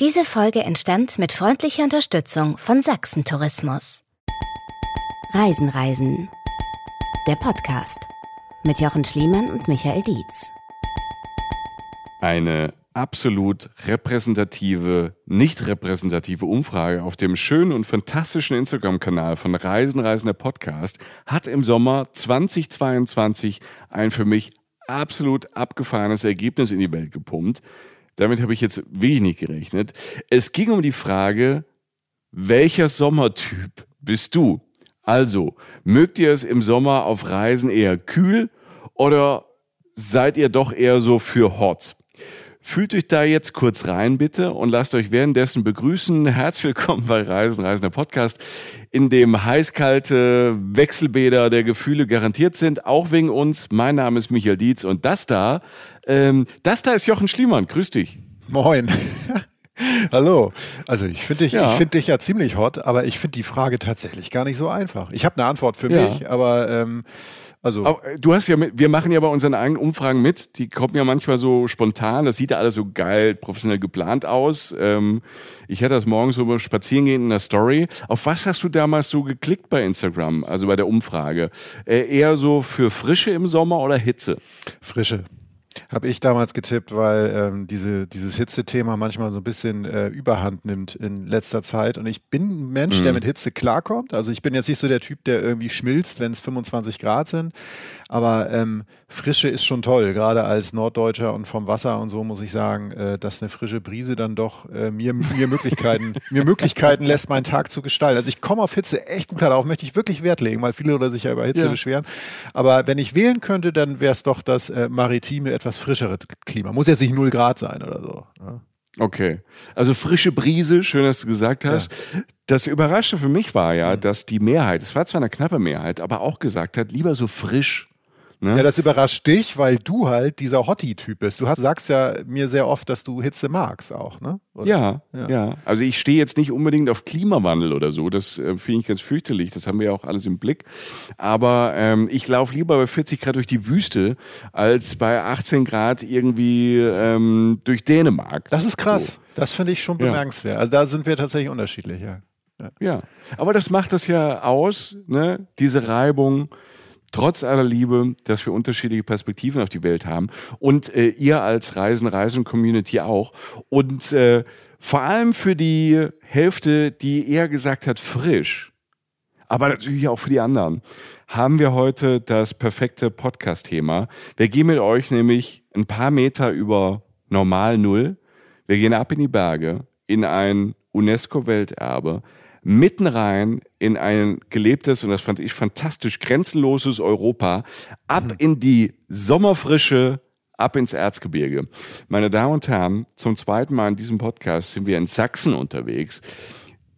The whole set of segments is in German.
Diese Folge entstand mit freundlicher Unterstützung von Sachsen Tourismus. Reisen, Reisen. Der Podcast mit Jochen Schliemann und Michael Dietz. Eine absolut repräsentative, nicht repräsentative Umfrage auf dem schönen und fantastischen Instagram-Kanal von Reisen, Reisender Podcast hat im Sommer 2022 ein für mich absolut abgefahrenes Ergebnis in die Welt gepumpt. Damit habe ich jetzt wenig gerechnet. Es ging um die Frage, welcher Sommertyp bist du? Also, mögt ihr es im Sommer auf Reisen eher kühl oder seid ihr doch eher so für hot? Fühlt euch da jetzt kurz rein, bitte, und lasst euch währenddessen begrüßen. Herzlich willkommen bei Reisen, Reisender Podcast, in dem heißkalte Wechselbäder der Gefühle garantiert sind, auch wegen uns. Mein Name ist Michael Dietz und das da, ähm, das da ist Jochen Schliemann. Grüß dich. Moin. Hallo. Also ich finde dich, ja. ich finde dich ja ziemlich hot, aber ich finde die Frage tatsächlich gar nicht so einfach. Ich habe eine Antwort für ja. mich, aber ähm, also Aber äh, du hast ja, mit, wir machen ja bei unseren eigenen Umfragen mit. Die kommen ja manchmal so spontan. Das sieht ja alles so geil, professionell geplant aus. Ähm, ich hatte das morgens so spazieren gehen in der Story. Auf was hast du damals so geklickt bei Instagram? Also bei der Umfrage? Äh, eher so für Frische im Sommer oder Hitze? Frische. Habe ich damals getippt, weil ähm, diese, dieses Hitzethema manchmal so ein bisschen äh, Überhand nimmt in letzter Zeit. Und ich bin ein Mensch, mhm. der mit Hitze klarkommt. Also ich bin jetzt nicht so der Typ, der irgendwie schmilzt, wenn es 25 Grad sind. Aber ähm, Frische ist schon toll, gerade als Norddeutscher und vom Wasser und so muss ich sagen, äh, dass eine frische Brise dann doch äh, mir, mir Möglichkeiten, mir Möglichkeiten lässt, meinen Tag zu gestalten. Also ich komme auf Hitze echt klar, darauf möchte ich wirklich Wert legen, weil viele oder sich ja über Hitze ja. beschweren. Aber wenn ich wählen könnte, dann wäre es doch das äh, maritime, etwas frischere Klima. Muss jetzt nicht 0 Grad sein oder so. Ja. Ne? Okay. Also frische Brise, schön, dass du gesagt hast. Ja. Das Überraschte für mich war ja, mhm. dass die Mehrheit, es war zwar eine knappe Mehrheit, aber auch gesagt hat, lieber so frisch Ne? Ja, das überrascht dich, weil du halt dieser Hottie-Typ bist. Du hast, sagst ja mir sehr oft, dass du Hitze magst auch, ne? Ja, ja, ja, Also ich stehe jetzt nicht unbedingt auf Klimawandel oder so. Das äh, finde ich ganz fürchterlich. Das haben wir ja auch alles im Blick. Aber ähm, ich laufe lieber bei 40 Grad durch die Wüste als bei 18 Grad irgendwie ähm, durch Dänemark. Das ist krass. So. Das finde ich schon bemerkenswert. Ja. Also da sind wir tatsächlich unterschiedlich, ja. ja. Ja, aber das macht das ja aus, ne? Diese Reibung trotz aller Liebe, dass wir unterschiedliche Perspektiven auf die Welt haben und äh, ihr als Reisen, Reisen Community auch und äh, vor allem für die Hälfte, die eher gesagt hat frisch, aber natürlich auch für die anderen, haben wir heute das perfekte Podcast-Thema. Wir gehen mit euch nämlich ein paar Meter über Normal Null. Wir gehen ab in die Berge, in ein UNESCO-Welterbe, mitten rein in ein gelebtes, und das fand ich fantastisch, grenzenloses Europa, ab mhm. in die Sommerfrische, ab ins Erzgebirge. Meine Damen und Herren, zum zweiten Mal in diesem Podcast sind wir in Sachsen unterwegs.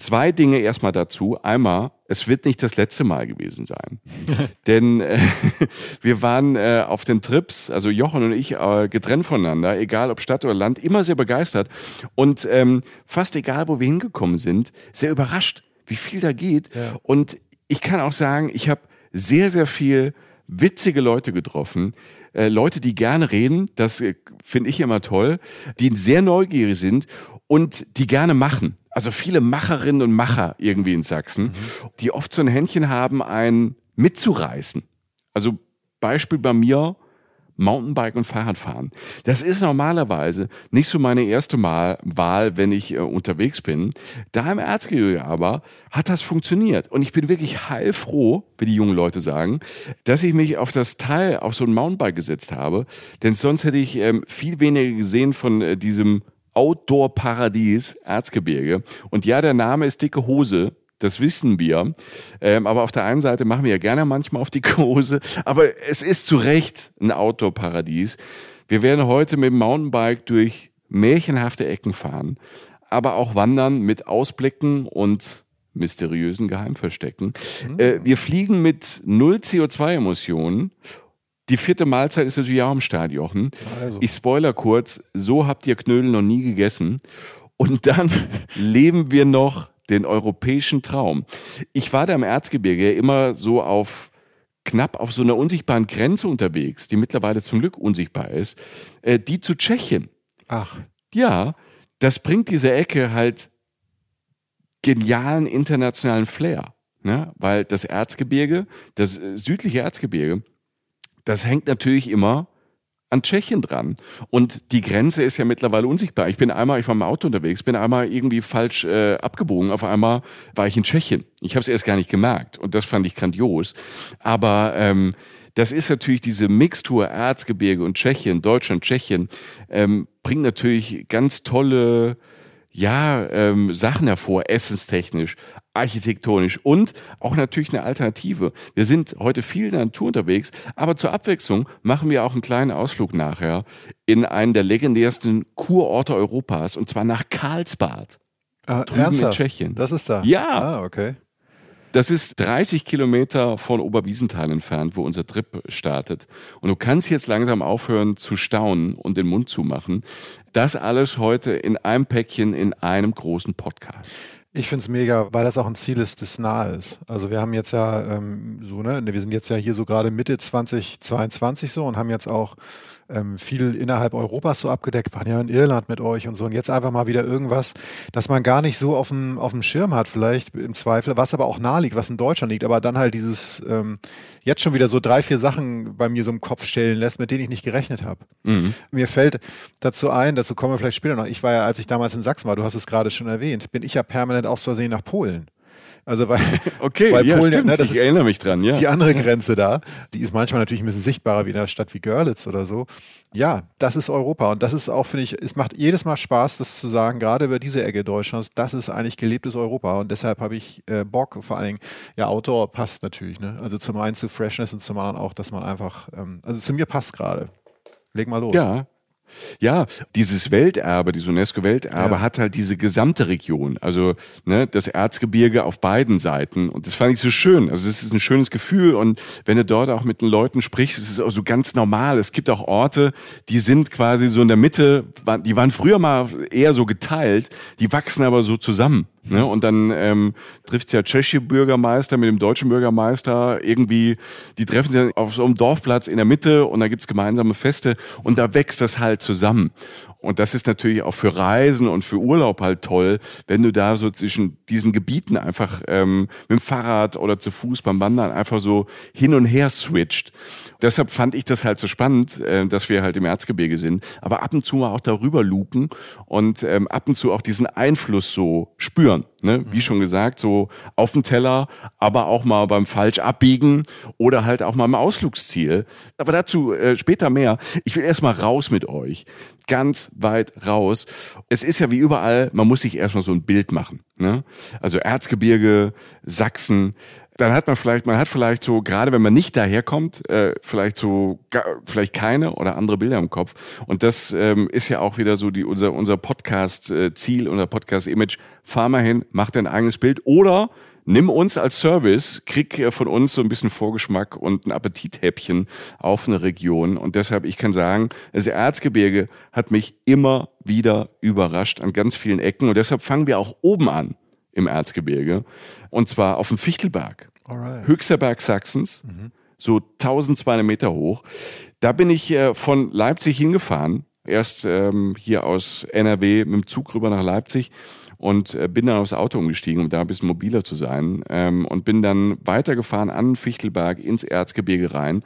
Zwei Dinge erstmal dazu. Einmal, es wird nicht das letzte Mal gewesen sein. Denn äh, wir waren äh, auf den Trips, also Jochen und ich, äh, getrennt voneinander, egal ob Stadt oder Land, immer sehr begeistert. Und ähm, fast egal, wo wir hingekommen sind, sehr überrascht, wie viel da geht. Ja. Und ich kann auch sagen, ich habe sehr, sehr viel witzige Leute getroffen, äh, Leute, die gerne reden, das äh, finde ich immer toll, die sehr neugierig sind und die gerne machen. Also viele Macherinnen und Macher irgendwie in Sachsen, mhm. die oft so ein Händchen haben, einen mitzureißen. Also Beispiel bei mir, Mountainbike und Fahrradfahren. Das ist normalerweise nicht so meine erste Mal Wahl, wenn ich äh, unterwegs bin. Da im Erzgebirge aber hat das funktioniert. Und ich bin wirklich heilfroh, wie die jungen Leute sagen, dass ich mich auf das Teil, auf so ein Mountainbike gesetzt habe. Denn sonst hätte ich ähm, viel weniger gesehen von äh, diesem Outdoor-Paradies Erzgebirge. Und ja, der Name ist dicke Hose. Das wissen wir. Ähm, aber auf der einen Seite machen wir ja gerne manchmal auf die Hose. Aber es ist zu Recht ein Outdoor-Paradies. Wir werden heute mit dem Mountainbike durch märchenhafte Ecken fahren, aber auch wandern mit Ausblicken und mysteriösen Geheimverstecken. Mhm. Äh, wir fliegen mit null CO2-Emissionen die vierte Mahlzeit ist natürlich auch im Stadion. Also. Ich spoiler kurz, so habt ihr Knödel noch nie gegessen. Und dann leben wir noch den europäischen Traum. Ich war da im Erzgebirge immer so auf knapp auf so einer unsichtbaren Grenze unterwegs, die mittlerweile zum Glück unsichtbar ist, äh, die zu Tschechien. Ach. Ja, das bringt diese Ecke halt genialen internationalen Flair. Ne? Weil das Erzgebirge, das äh, südliche Erzgebirge, das hängt natürlich immer an Tschechien dran. Und die Grenze ist ja mittlerweile unsichtbar. Ich bin einmal, ich war im Auto unterwegs, bin einmal irgendwie falsch äh, abgebogen. Auf einmal war ich in Tschechien. Ich habe es erst gar nicht gemerkt. Und das fand ich grandios. Aber ähm, das ist natürlich diese Mixtur Erzgebirge und Tschechien, Deutschland, Tschechien, ähm, bringt natürlich ganz tolle ja, ähm, Sachen hervor, essenstechnisch, architektonisch und auch natürlich eine Alternative. Wir sind heute viel in der Natur unterwegs, aber zur Abwechslung machen wir auch einen kleinen Ausflug nachher in einen der legendärsten Kurorte Europas und zwar nach Karlsbad. Ah, drüben ernsthaft? in Tschechien. Das ist da. Ja. Ah, okay. Das ist 30 Kilometer von Oberwiesenthal entfernt, wo unser Trip startet. Und du kannst jetzt langsam aufhören zu staunen und den Mund zumachen. Das alles heute in einem Päckchen in einem großen Podcast. Ich finde es mega, weil das auch ein Ziel ist, das nahe ist. Also wir haben jetzt ja ähm, so, ne, wir sind jetzt ja hier so gerade Mitte 2022 so und haben jetzt auch ähm, viel innerhalb Europas so abgedeckt, waren ja in Irland mit euch und so. Und jetzt einfach mal wieder irgendwas, das man gar nicht so auf dem, auf dem Schirm hat, vielleicht im Zweifel, was aber auch nahe liegt, was in Deutschland liegt, aber dann halt dieses ähm, jetzt schon wieder so drei, vier Sachen bei mir so im Kopf stellen lässt, mit denen ich nicht gerechnet habe. Mhm. Mir fällt dazu ein, dazu kommen wir vielleicht später noch. Ich war ja, als ich damals in Sachsen war, du hast es gerade schon erwähnt, bin ich ja permanent aus Versehen nach Polen. Also weil, okay, weil ja, Polen, stimmt, ne, das ich ist erinnere mich dran, ja. Die andere Grenze da, die ist manchmal natürlich ein bisschen sichtbarer wie in einer Stadt wie Görlitz oder so. Ja, das ist Europa und das ist auch, finde ich, es macht jedes Mal Spaß, das zu sagen, gerade über diese Ecke Deutschlands, das ist eigentlich gelebtes Europa und deshalb habe ich äh, Bock, vor allen Dingen, ja, Outdoor passt natürlich, ne? Also zum einen zu Freshness und zum anderen auch, dass man einfach, ähm, also zu mir passt gerade. Leg mal los. Ja, ja, dieses Welterbe, dieses UNESCO-Welterbe ja. hat halt diese gesamte Region, also ne, das Erzgebirge auf beiden Seiten. Und das fand ich so schön. Also es ist ein schönes Gefühl. Und wenn du dort auch mit den Leuten sprichst, ist es auch so ganz normal. Es gibt auch Orte, die sind quasi so in der Mitte, die waren früher mal eher so geteilt, die wachsen aber so zusammen. Ne? Und dann ähm, trifft ja tschechische Bürgermeister mit dem deutschen Bürgermeister irgendwie, die treffen sich auf so einem Dorfplatz in der Mitte und da gibt's gemeinsame Feste und da wächst das halt zusammen. Und das ist natürlich auch für Reisen und für Urlaub halt toll, wenn du da so zwischen diesen Gebieten einfach ähm, mit dem Fahrrad oder zu Fuß beim Wandern einfach so hin und her switcht. Deshalb fand ich das halt so spannend, äh, dass wir halt im Erzgebirge sind, aber ab und zu mal auch darüber lupen und ähm, ab und zu auch diesen Einfluss so spüren. Ne? Wie schon gesagt, so auf dem Teller, aber auch mal beim falsch abbiegen oder halt auch mal im Ausflugsziel. Aber dazu äh, später mehr. Ich will erstmal raus mit euch. Ganz weit raus. Es ist ja wie überall, man muss sich erstmal so ein Bild machen. Ne? Also Erzgebirge, Sachsen, dann hat man vielleicht, man hat vielleicht so, gerade wenn man nicht daherkommt, äh, vielleicht so, vielleicht keine oder andere Bilder im Kopf. Und das ähm, ist ja auch wieder so die, unser, unser Podcast-Ziel, unser Podcast-Image. Fahr mal hin, mach dein eigenes Bild oder nimm uns als Service, krieg äh, von uns so ein bisschen Vorgeschmack und ein Appetithäppchen auf eine Region. Und deshalb, ich kann sagen, das Erzgebirge hat mich immer wieder überrascht an ganz vielen Ecken. Und deshalb fangen wir auch oben an im Erzgebirge. Und zwar auf dem Fichtelberg. Alright. Höchster Berg Sachsens. Mhm. So 1200 Meter hoch. Da bin ich äh, von Leipzig hingefahren. Erst ähm, hier aus NRW mit dem Zug rüber nach Leipzig und äh, bin dann aufs Auto umgestiegen, um da ein bisschen mobiler zu sein. Ähm, und bin dann weitergefahren an Fichtelberg ins Erzgebirge rein.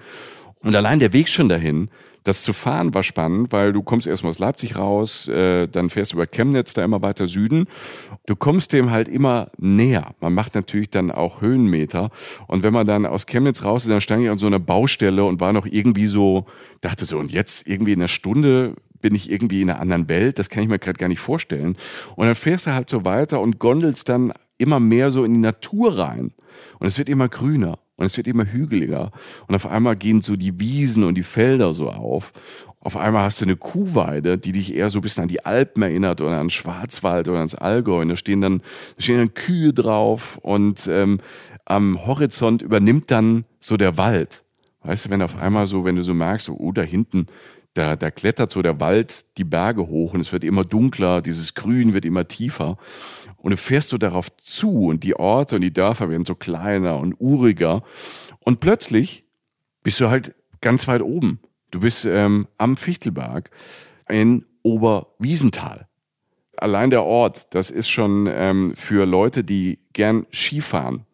Und allein der Weg schon dahin, das zu fahren war spannend, weil du kommst erstmal aus Leipzig raus, äh, dann fährst du über Chemnitz da immer weiter Süden. Du kommst dem halt immer näher. Man macht natürlich dann auch Höhenmeter. Und wenn man dann aus Chemnitz raus ist, dann stand ich an so einer Baustelle und war noch irgendwie so, dachte so, und jetzt irgendwie in einer Stunde bin ich irgendwie in einer anderen Welt, das kann ich mir gerade gar nicht vorstellen. Und dann fährst du halt so weiter und gondelst dann immer mehr so in die Natur rein. Und es wird immer grüner und es wird immer hügeliger. Und auf einmal gehen so die Wiesen und die Felder so auf. Auf einmal hast du eine Kuhweide, die dich eher so ein bisschen an die Alpen erinnert oder an Schwarzwald oder ans Allgäu. Und da stehen dann, da stehen dann Kühe drauf und ähm, am Horizont übernimmt dann so der Wald. Weißt du, wenn auf einmal so, wenn du so merkst, so, oh, da hinten, da, da klettert so der Wald die Berge hoch und es wird immer dunkler, dieses Grün wird immer tiefer. Und du fährst so darauf zu und die Orte und die Dörfer werden so kleiner und uriger. Und plötzlich bist du halt ganz weit oben. Du bist ähm, am Fichtelberg in Oberwiesenthal. allein der Ort, das ist schon ähm, für Leute, die gern Skifahren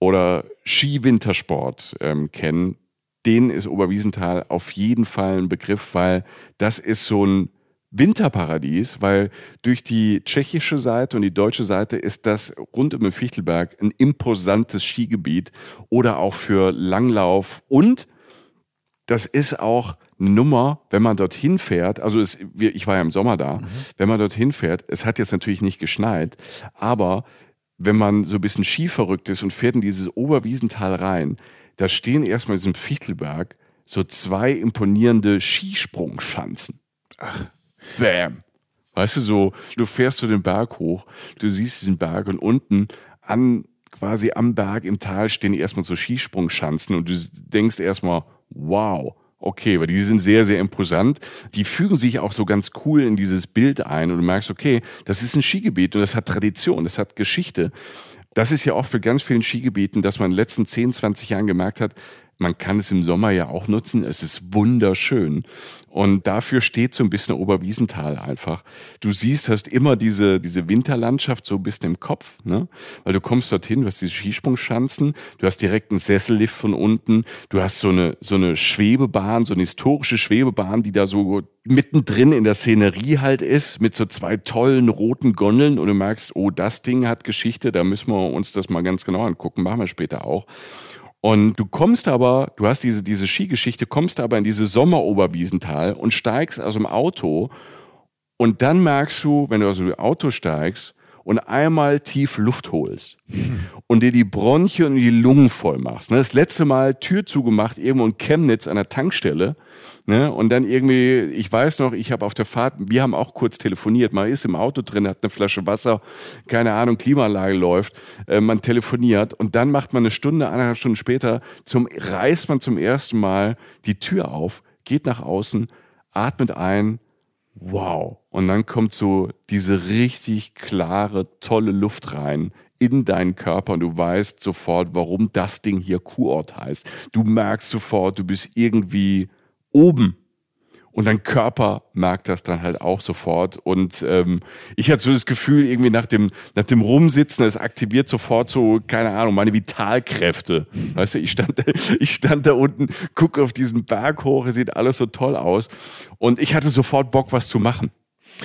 oder Skiwintersport ähm, kennen, denen ist Oberwiesenthal auf jeden Fall ein Begriff, weil das ist so ein Winterparadies, weil durch die tschechische Seite und die deutsche Seite ist das rund um den Fichtelberg ein imposantes Skigebiet oder auch für Langlauf. Und das ist auch eine Nummer, wenn man dorthin fährt, also es, ich war ja im Sommer da, mhm. wenn man dorthin fährt, es hat jetzt natürlich nicht geschneit, aber wenn man so ein bisschen skiverrückt ist und fährt in dieses Oberwiesental rein, da stehen erstmal in diesem Fichtelberg so zwei imponierende Skisprungschanzen. Ach. Bam. Weißt du, so, du fährst so den Berg hoch, du siehst diesen Berg und unten an, quasi am Berg im Tal stehen erstmal so Skisprungschanzen und du denkst erstmal, wow, okay, weil die sind sehr, sehr imposant. Die fügen sich auch so ganz cool in dieses Bild ein und du merkst, okay, das ist ein Skigebiet und das hat Tradition, das hat Geschichte. Das ist ja oft für ganz vielen Skigebieten, dass man in den letzten 10, 20 Jahren gemerkt hat, man kann es im Sommer ja auch nutzen. Es ist wunderschön. Und dafür steht so ein bisschen Oberwiesenthal einfach. Du siehst, hast immer diese, diese Winterlandschaft so ein bisschen im Kopf, ne? Weil du kommst dorthin, du hast diese Skisprungschanzen, du hast direkt einen Sessellift von unten, du hast so eine, so eine Schwebebahn, so eine historische Schwebebahn, die da so mittendrin in der Szenerie halt ist, mit so zwei tollen roten Gondeln und du merkst, oh, das Ding hat Geschichte, da müssen wir uns das mal ganz genau angucken, machen wir später auch. Und du kommst aber, du hast diese, diese Skigeschichte, kommst aber in diese Sommeroberwiesental und steigst aus dem Auto. Und dann merkst du, wenn du aus dem Auto steigst und einmal tief Luft holst und dir die Bronchien und die Lungen voll machst. Ne? Das letzte Mal Tür zugemacht, irgendwo in Chemnitz an der Tankstelle Ne? Und dann irgendwie, ich weiß noch, ich habe auf der Fahrt, wir haben auch kurz telefoniert, man ist im Auto drin, hat eine Flasche Wasser, keine Ahnung, Klimaanlage läuft, äh, man telefoniert und dann macht man eine Stunde, eineinhalb Stunden später, zum, reißt man zum ersten Mal die Tür auf, geht nach außen, atmet ein, wow. Und dann kommt so diese richtig klare, tolle Luft rein in deinen Körper und du weißt sofort, warum das Ding hier Kurort heißt. Du merkst sofort, du bist irgendwie oben. Und dein Körper merkt das dann halt auch sofort. Und ähm, ich hatte so das Gefühl, irgendwie nach dem, nach dem Rumsitzen, es aktiviert sofort so, keine Ahnung, meine Vitalkräfte. Weißt du, ich stand, ich stand da unten, gucke auf diesen Berg hoch, es sieht alles so toll aus. Und ich hatte sofort Bock, was zu machen.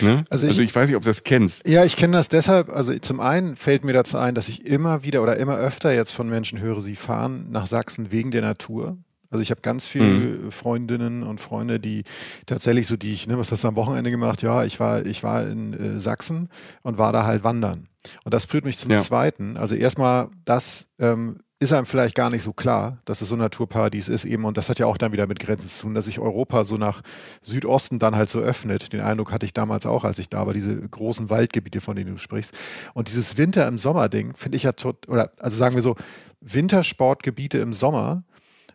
Ne? Also, ich, also ich weiß nicht, ob du das kennst. Ja, ich kenne das deshalb. Also zum einen fällt mir dazu ein, dass ich immer wieder oder immer öfter jetzt von Menschen höre, sie fahren nach Sachsen wegen der Natur. Also ich habe ganz viele mhm. Freundinnen und Freunde, die tatsächlich so, die ich, ne, was hast du am Wochenende gemacht? Ja, ich war, ich war in äh, Sachsen und war da halt wandern. Und das führt mich zum ja. zweiten. Also erstmal, das ähm, ist einem vielleicht gar nicht so klar, dass es so ein Naturparadies ist eben. Und das hat ja auch dann wieder mit Grenzen zu tun, dass sich Europa so nach Südosten dann halt so öffnet. Den Eindruck hatte ich damals auch, als ich da war, diese großen Waldgebiete, von denen du sprichst. Und dieses Winter im Sommer-Ding finde ich ja tot, oder also sagen wir so, Wintersportgebiete im Sommer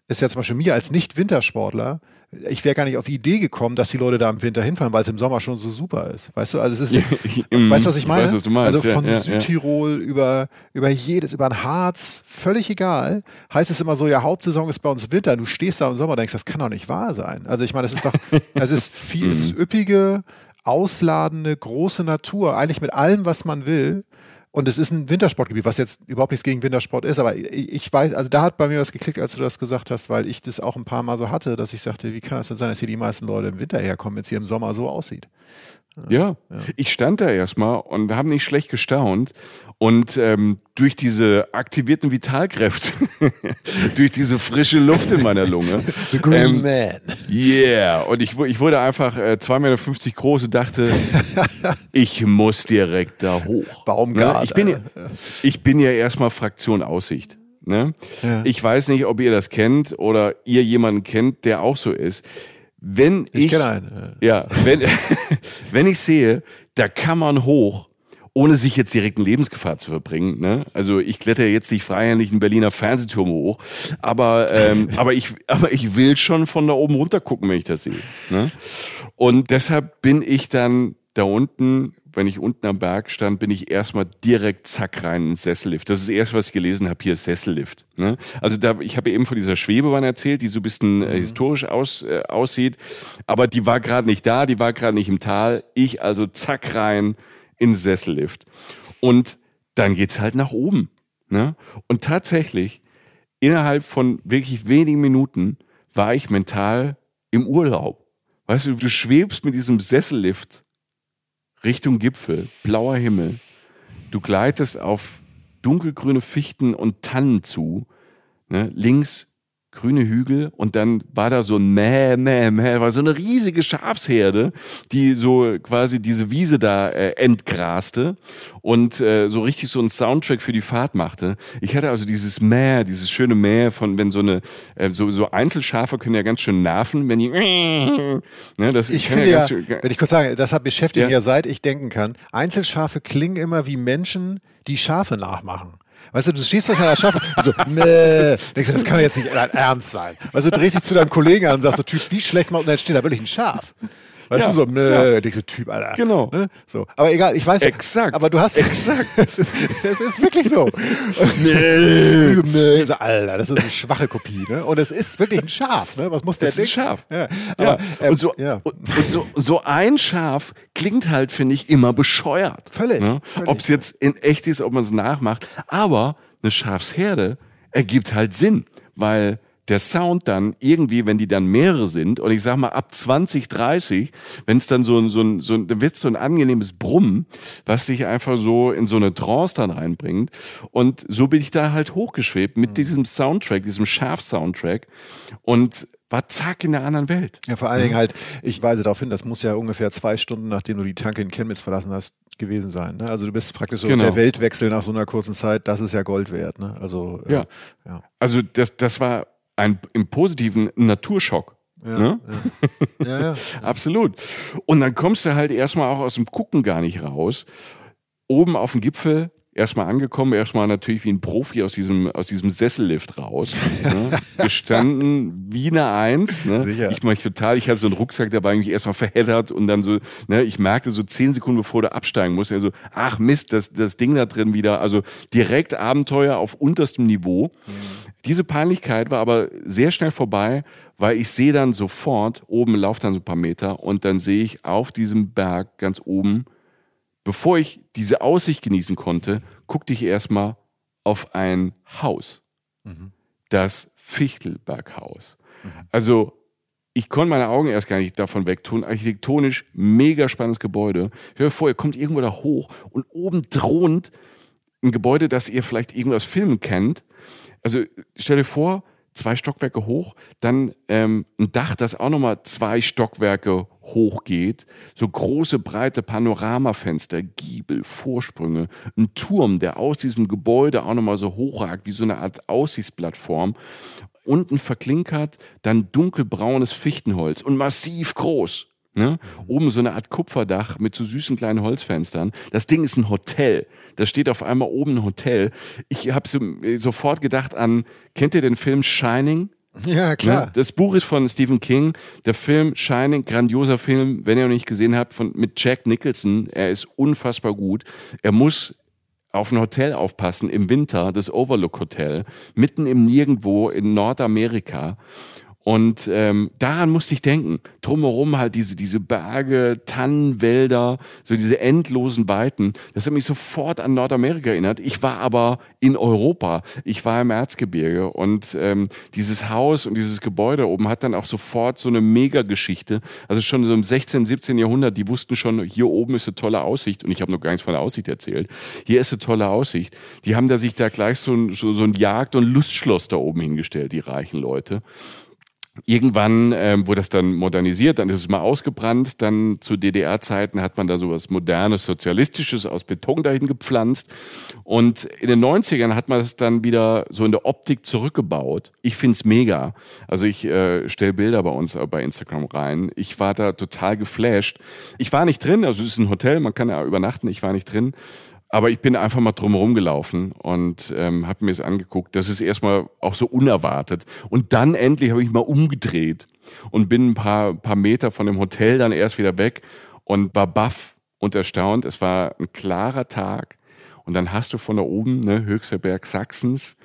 ist ja zum Beispiel mir als Nicht-Wintersportler, ich wäre gar nicht auf die Idee gekommen, dass die Leute da im Winter hinfahren, weil es im Sommer schon so super ist. Weißt du, also es ist, ja, ich, weißt du, was ich meine? Ich weiß, was du meinst. Also von ja, ja, Südtirol über, über jedes, über ein Harz, völlig egal. Heißt es immer so, ja, Hauptsaison ist bei uns Winter. Du stehst da im Sommer und denkst, das kann doch nicht wahr sein. Also ich meine, es ist doch, es ist viel, es ist mhm. üppige, ausladende, große Natur, eigentlich mit allem, was man will. Und es ist ein Wintersportgebiet, was jetzt überhaupt nichts gegen Wintersport ist, aber ich weiß, also da hat bei mir was geklickt, als du das gesagt hast, weil ich das auch ein paar Mal so hatte, dass ich sagte, wie kann das denn sein, dass hier die meisten Leute im Winter herkommen, wenn es hier im Sommer so aussieht? Ja, ja. ich stand da erstmal und habe nicht schlecht gestaunt. Und ähm, durch diese aktivierten Vitalkräfte, durch diese frische Luft in meiner Lunge. The Green ähm, Man. Yeah. Und ich, ich wurde einfach äh, 2,50 Meter groß und dachte, ich muss direkt da hoch. Baumgart. Ne? Ich, bin, ich bin ja erstmal Fraktion Aussicht. Ne? Ja. Ich weiß nicht, ob ihr das kennt oder ihr jemanden kennt, der auch so ist wenn ich, ich einen. Ja, wenn, wenn ich sehe, da kann man hoch, ohne sich jetzt direkt in Lebensgefahr zu verbringen. Ne? Also ich kletter jetzt nicht freihändig einen Berliner Fernsehturm hoch, aber, ähm, aber, ich, aber ich will schon von da oben runter gucken, wenn ich das sehe. Ne? Und deshalb bin ich dann da unten, wenn ich unten am Berg stand, bin ich erstmal direkt zack rein ins Sessellift. Das ist das erste, was ich gelesen habe, hier Sessellift. Ne? Also da, ich habe eben von dieser Schwebebahn erzählt, die so ein bisschen äh, historisch aus, äh, aussieht, aber die war gerade nicht da, die war gerade nicht im Tal. Ich also zack rein ins Sessellift. Und dann geht's halt nach oben. Ne? Und tatsächlich, innerhalb von wirklich wenigen Minuten war ich mental im Urlaub. Weißt du, du schwebst mit diesem Sessellift Richtung Gipfel, blauer Himmel. Du gleitest auf dunkelgrüne Fichten und Tannen zu. Ne? Links grüne Hügel und dann war da so ein Mäh, Mäh, Mäh, war so eine riesige Schafsherde, die so quasi diese Wiese da äh, entgraste und äh, so richtig so ein Soundtrack für die Fahrt machte. Ich hatte also dieses Mäh, dieses schöne Mäh von, wenn so eine, äh, so, so Einzelschafe können ja ganz schön nerven, wenn die, ne, das Ich finde ja, ganz schön- wenn ich kurz sagen, das hat beschäftigt Ja. ja seit ich denken kann. Einzelschafe klingen immer wie Menschen, die Schafe nachmachen. Weißt du, du stehst doch an der Schafe, so, meh, denkst du, das kann doch jetzt nicht dein Ernst sein. Weißt du, drehst dich zu deinem Kollegen an und sagst so, Typ, wie schlecht macht, und dann steht da wirklich ein Schaf. Weißt Ja, du, so, meh, denkst du, Typ, Alter. Genau. Ne? So. Aber egal, ich weiß. Exakt. Aber du hast. Exakt. Es ist, es ist wirklich so. nee. so, nee. So, Alter, das ist eine schwache Kopie, ne? Und es ist wirklich ein Schaf, ne? Was muss der Das ist denken? Schaf. Ja. Ja. Aber, ähm, und so, ja. und, und so, so ein Schaf klingt halt, finde ich, immer bescheuert. Völlig, Ne? völlig. Ob es jetzt in echt ist, ob man es nachmacht. Aber eine Schafsherde ergibt halt Sinn, weil der Sound dann irgendwie, wenn die dann mehrere sind, und ich sag mal ab 20, 30, wenn es dann so ein, so ein, so ein, dann wird so ein angenehmes Brummen, was sich einfach so in so eine Trance dann reinbringt. Und so bin ich da halt hochgeschwebt Mhm. mit diesem Soundtrack, diesem Schaf-Soundtrack und war zack in der anderen Welt. Ja, vor allen Dingen halt, ich weise darauf hin, das muss ja ungefähr zwei Stunden, nachdem du die Tanke in Chemnitz verlassen hast, gewesen sein. Ne? Also du bist praktisch so Genau. der Weltwechsel nach so einer kurzen Zeit, das ist ja Gold wert. Ne? Also äh, Ja. ja. Also das, das war ein im positiven Naturschock. ne? Ja, ja. Absolut. Und dann kommst du halt erstmal auch aus dem Gucken gar nicht raus. Oben auf dem Gipfel erstmal angekommen, erstmal natürlich wie ein Profi aus diesem, aus diesem Sessellift raus. Ne? Gestanden wie eine Eins. Ne? Sicher. Ich mich total, ich hatte so einen Rucksack dabei, mich erstmal verheddert und dann so, ne, ich merkte so zehn Sekunden bevor du absteigen musst, also, ach Mist, das, das Ding da drin wieder, also direkt Abenteuer auf unterstem Niveau. Diese Peinlichkeit war aber sehr schnell vorbei, weil ich sehe dann sofort, oben lauft dann so ein paar Meter und dann sehe ich auf diesem Berg ganz oben, bevor ich diese Aussicht genießen konnte, guckte ich erstmal auf ein Haus. Das Fichtelberghaus. Also ich konnte meine Augen erst gar nicht davon wegtun. Architektonisch mega spannendes Gebäude. Hör dir vor, ihr kommt irgendwo da hoch und oben thront ein Gebäude, das ihr vielleicht irgendwo aus Filmen kennt. Also stell dir vor, zwei Stockwerke hoch, dann ähm, ein Dach, das auch nochmal zwei Stockwerke hoch geht, so große, breite Panoramafenster, Giebel, Vorsprünge, ein Turm, der aus diesem Gebäude auch nochmal so hochragt, wie so eine Art Aussichtsplattform. Unten verklinkert, dann dunkelbraunes Fichtenholz und massiv groß. Ne? Oben so eine Art Kupferdach mit so süßen kleinen Holzfenstern. Das Ding ist ein Hotel. Da steht auf einmal oben ein Hotel. Ich habe so, sofort gedacht an, kennt ihr den Film Shining? ja, klar. Ne? Das Buch ist von Stephen King. Der Film Shining, grandioser Film, wenn ihr noch nicht gesehen habt, von, mit Jack Nicholson. Er ist unfassbar gut. Er muss auf ein Hotel aufpassen im Winter, das Overlook Hotel, mitten im Nirgendwo in Nordamerika. Und ähm, daran musste ich denken. Drumherum halt diese, diese Berge, Tannenwälder, so diese endlosen Weiten. Das hat mich sofort an Nordamerika erinnert. Ich war aber in Europa. Ich war im Erzgebirge. Und ähm, dieses Haus und dieses Gebäude oben hat dann auch sofort so eine Mega-Geschichte. Also schon so im 16., 17. Jahrhundert, die wussten schon, hier oben ist eine tolle Aussicht. Und ich habe noch gar nichts von der Aussicht erzählt. Hier ist eine tolle Aussicht. Die haben da sich da gleich so ein, so, so ein Jagd- und Lustschloss da oben hingestellt, die reichen Leute. Irgendwann ähm, wurde das dann modernisiert, dann ist es mal ausgebrannt, dann zu DDR-Zeiten hat man da sowas modernes, sozialistisches aus Beton dahin gepflanzt und in den 90ern hat man das dann wieder so in der Optik zurückgebaut. Ich find's mega. Also ich äh, stelle Bilder bei uns bei Instagram rein. Ich war da total geflasht. Ich war nicht drin, also es ist ein Hotel, man kann ja übernachten, ich war nicht drin. Aber ich bin einfach mal drumherum gelaufen und ähm, habe mir es angeguckt. Das ist erstmal auch so unerwartet. Und dann endlich habe ich mal umgedreht und bin ein paar, paar Meter von dem Hotel dann erst wieder weg und war baff und erstaunt. Es war ein klarer Tag. Und dann hast du von da oben, ne, höchster Berg Sachsens,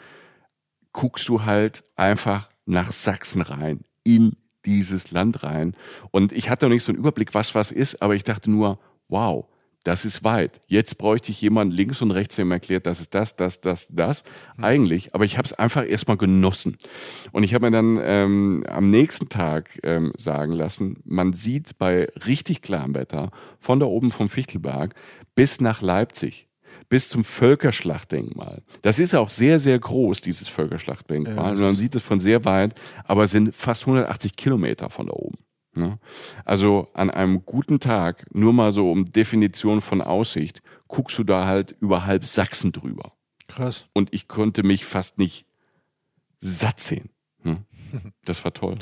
guckst du halt einfach nach Sachsen rein, in dieses Land rein. Und ich hatte noch nicht so einen Überblick, was was ist, aber ich dachte nur, wow, das ist weit. Jetzt bräuchte ich jemanden links und rechts, der mir erklärt, das ist das, das, das, das. Mhm. Eigentlich, aber ich habe es einfach erstmal genossen. Und ich habe mir dann ähm, am nächsten Tag ähm, sagen lassen, man sieht bei richtig klarem Wetter von da oben vom Fichtelberg bis nach Leipzig bis zum Völkerschlachtdenkmal. Das ist auch sehr, sehr groß, dieses Völkerschlachtdenkmal. Ja, und man sieht es von sehr weit, aber es sind fast 180 Kilometer von da oben. Ne? Also an einem guten Tag, nur mal so um Definition von Aussicht, guckst du da halt über halb Sachsen drüber. Krass. Und ich konnte mich fast nicht satt sehen. Ne? Das war toll.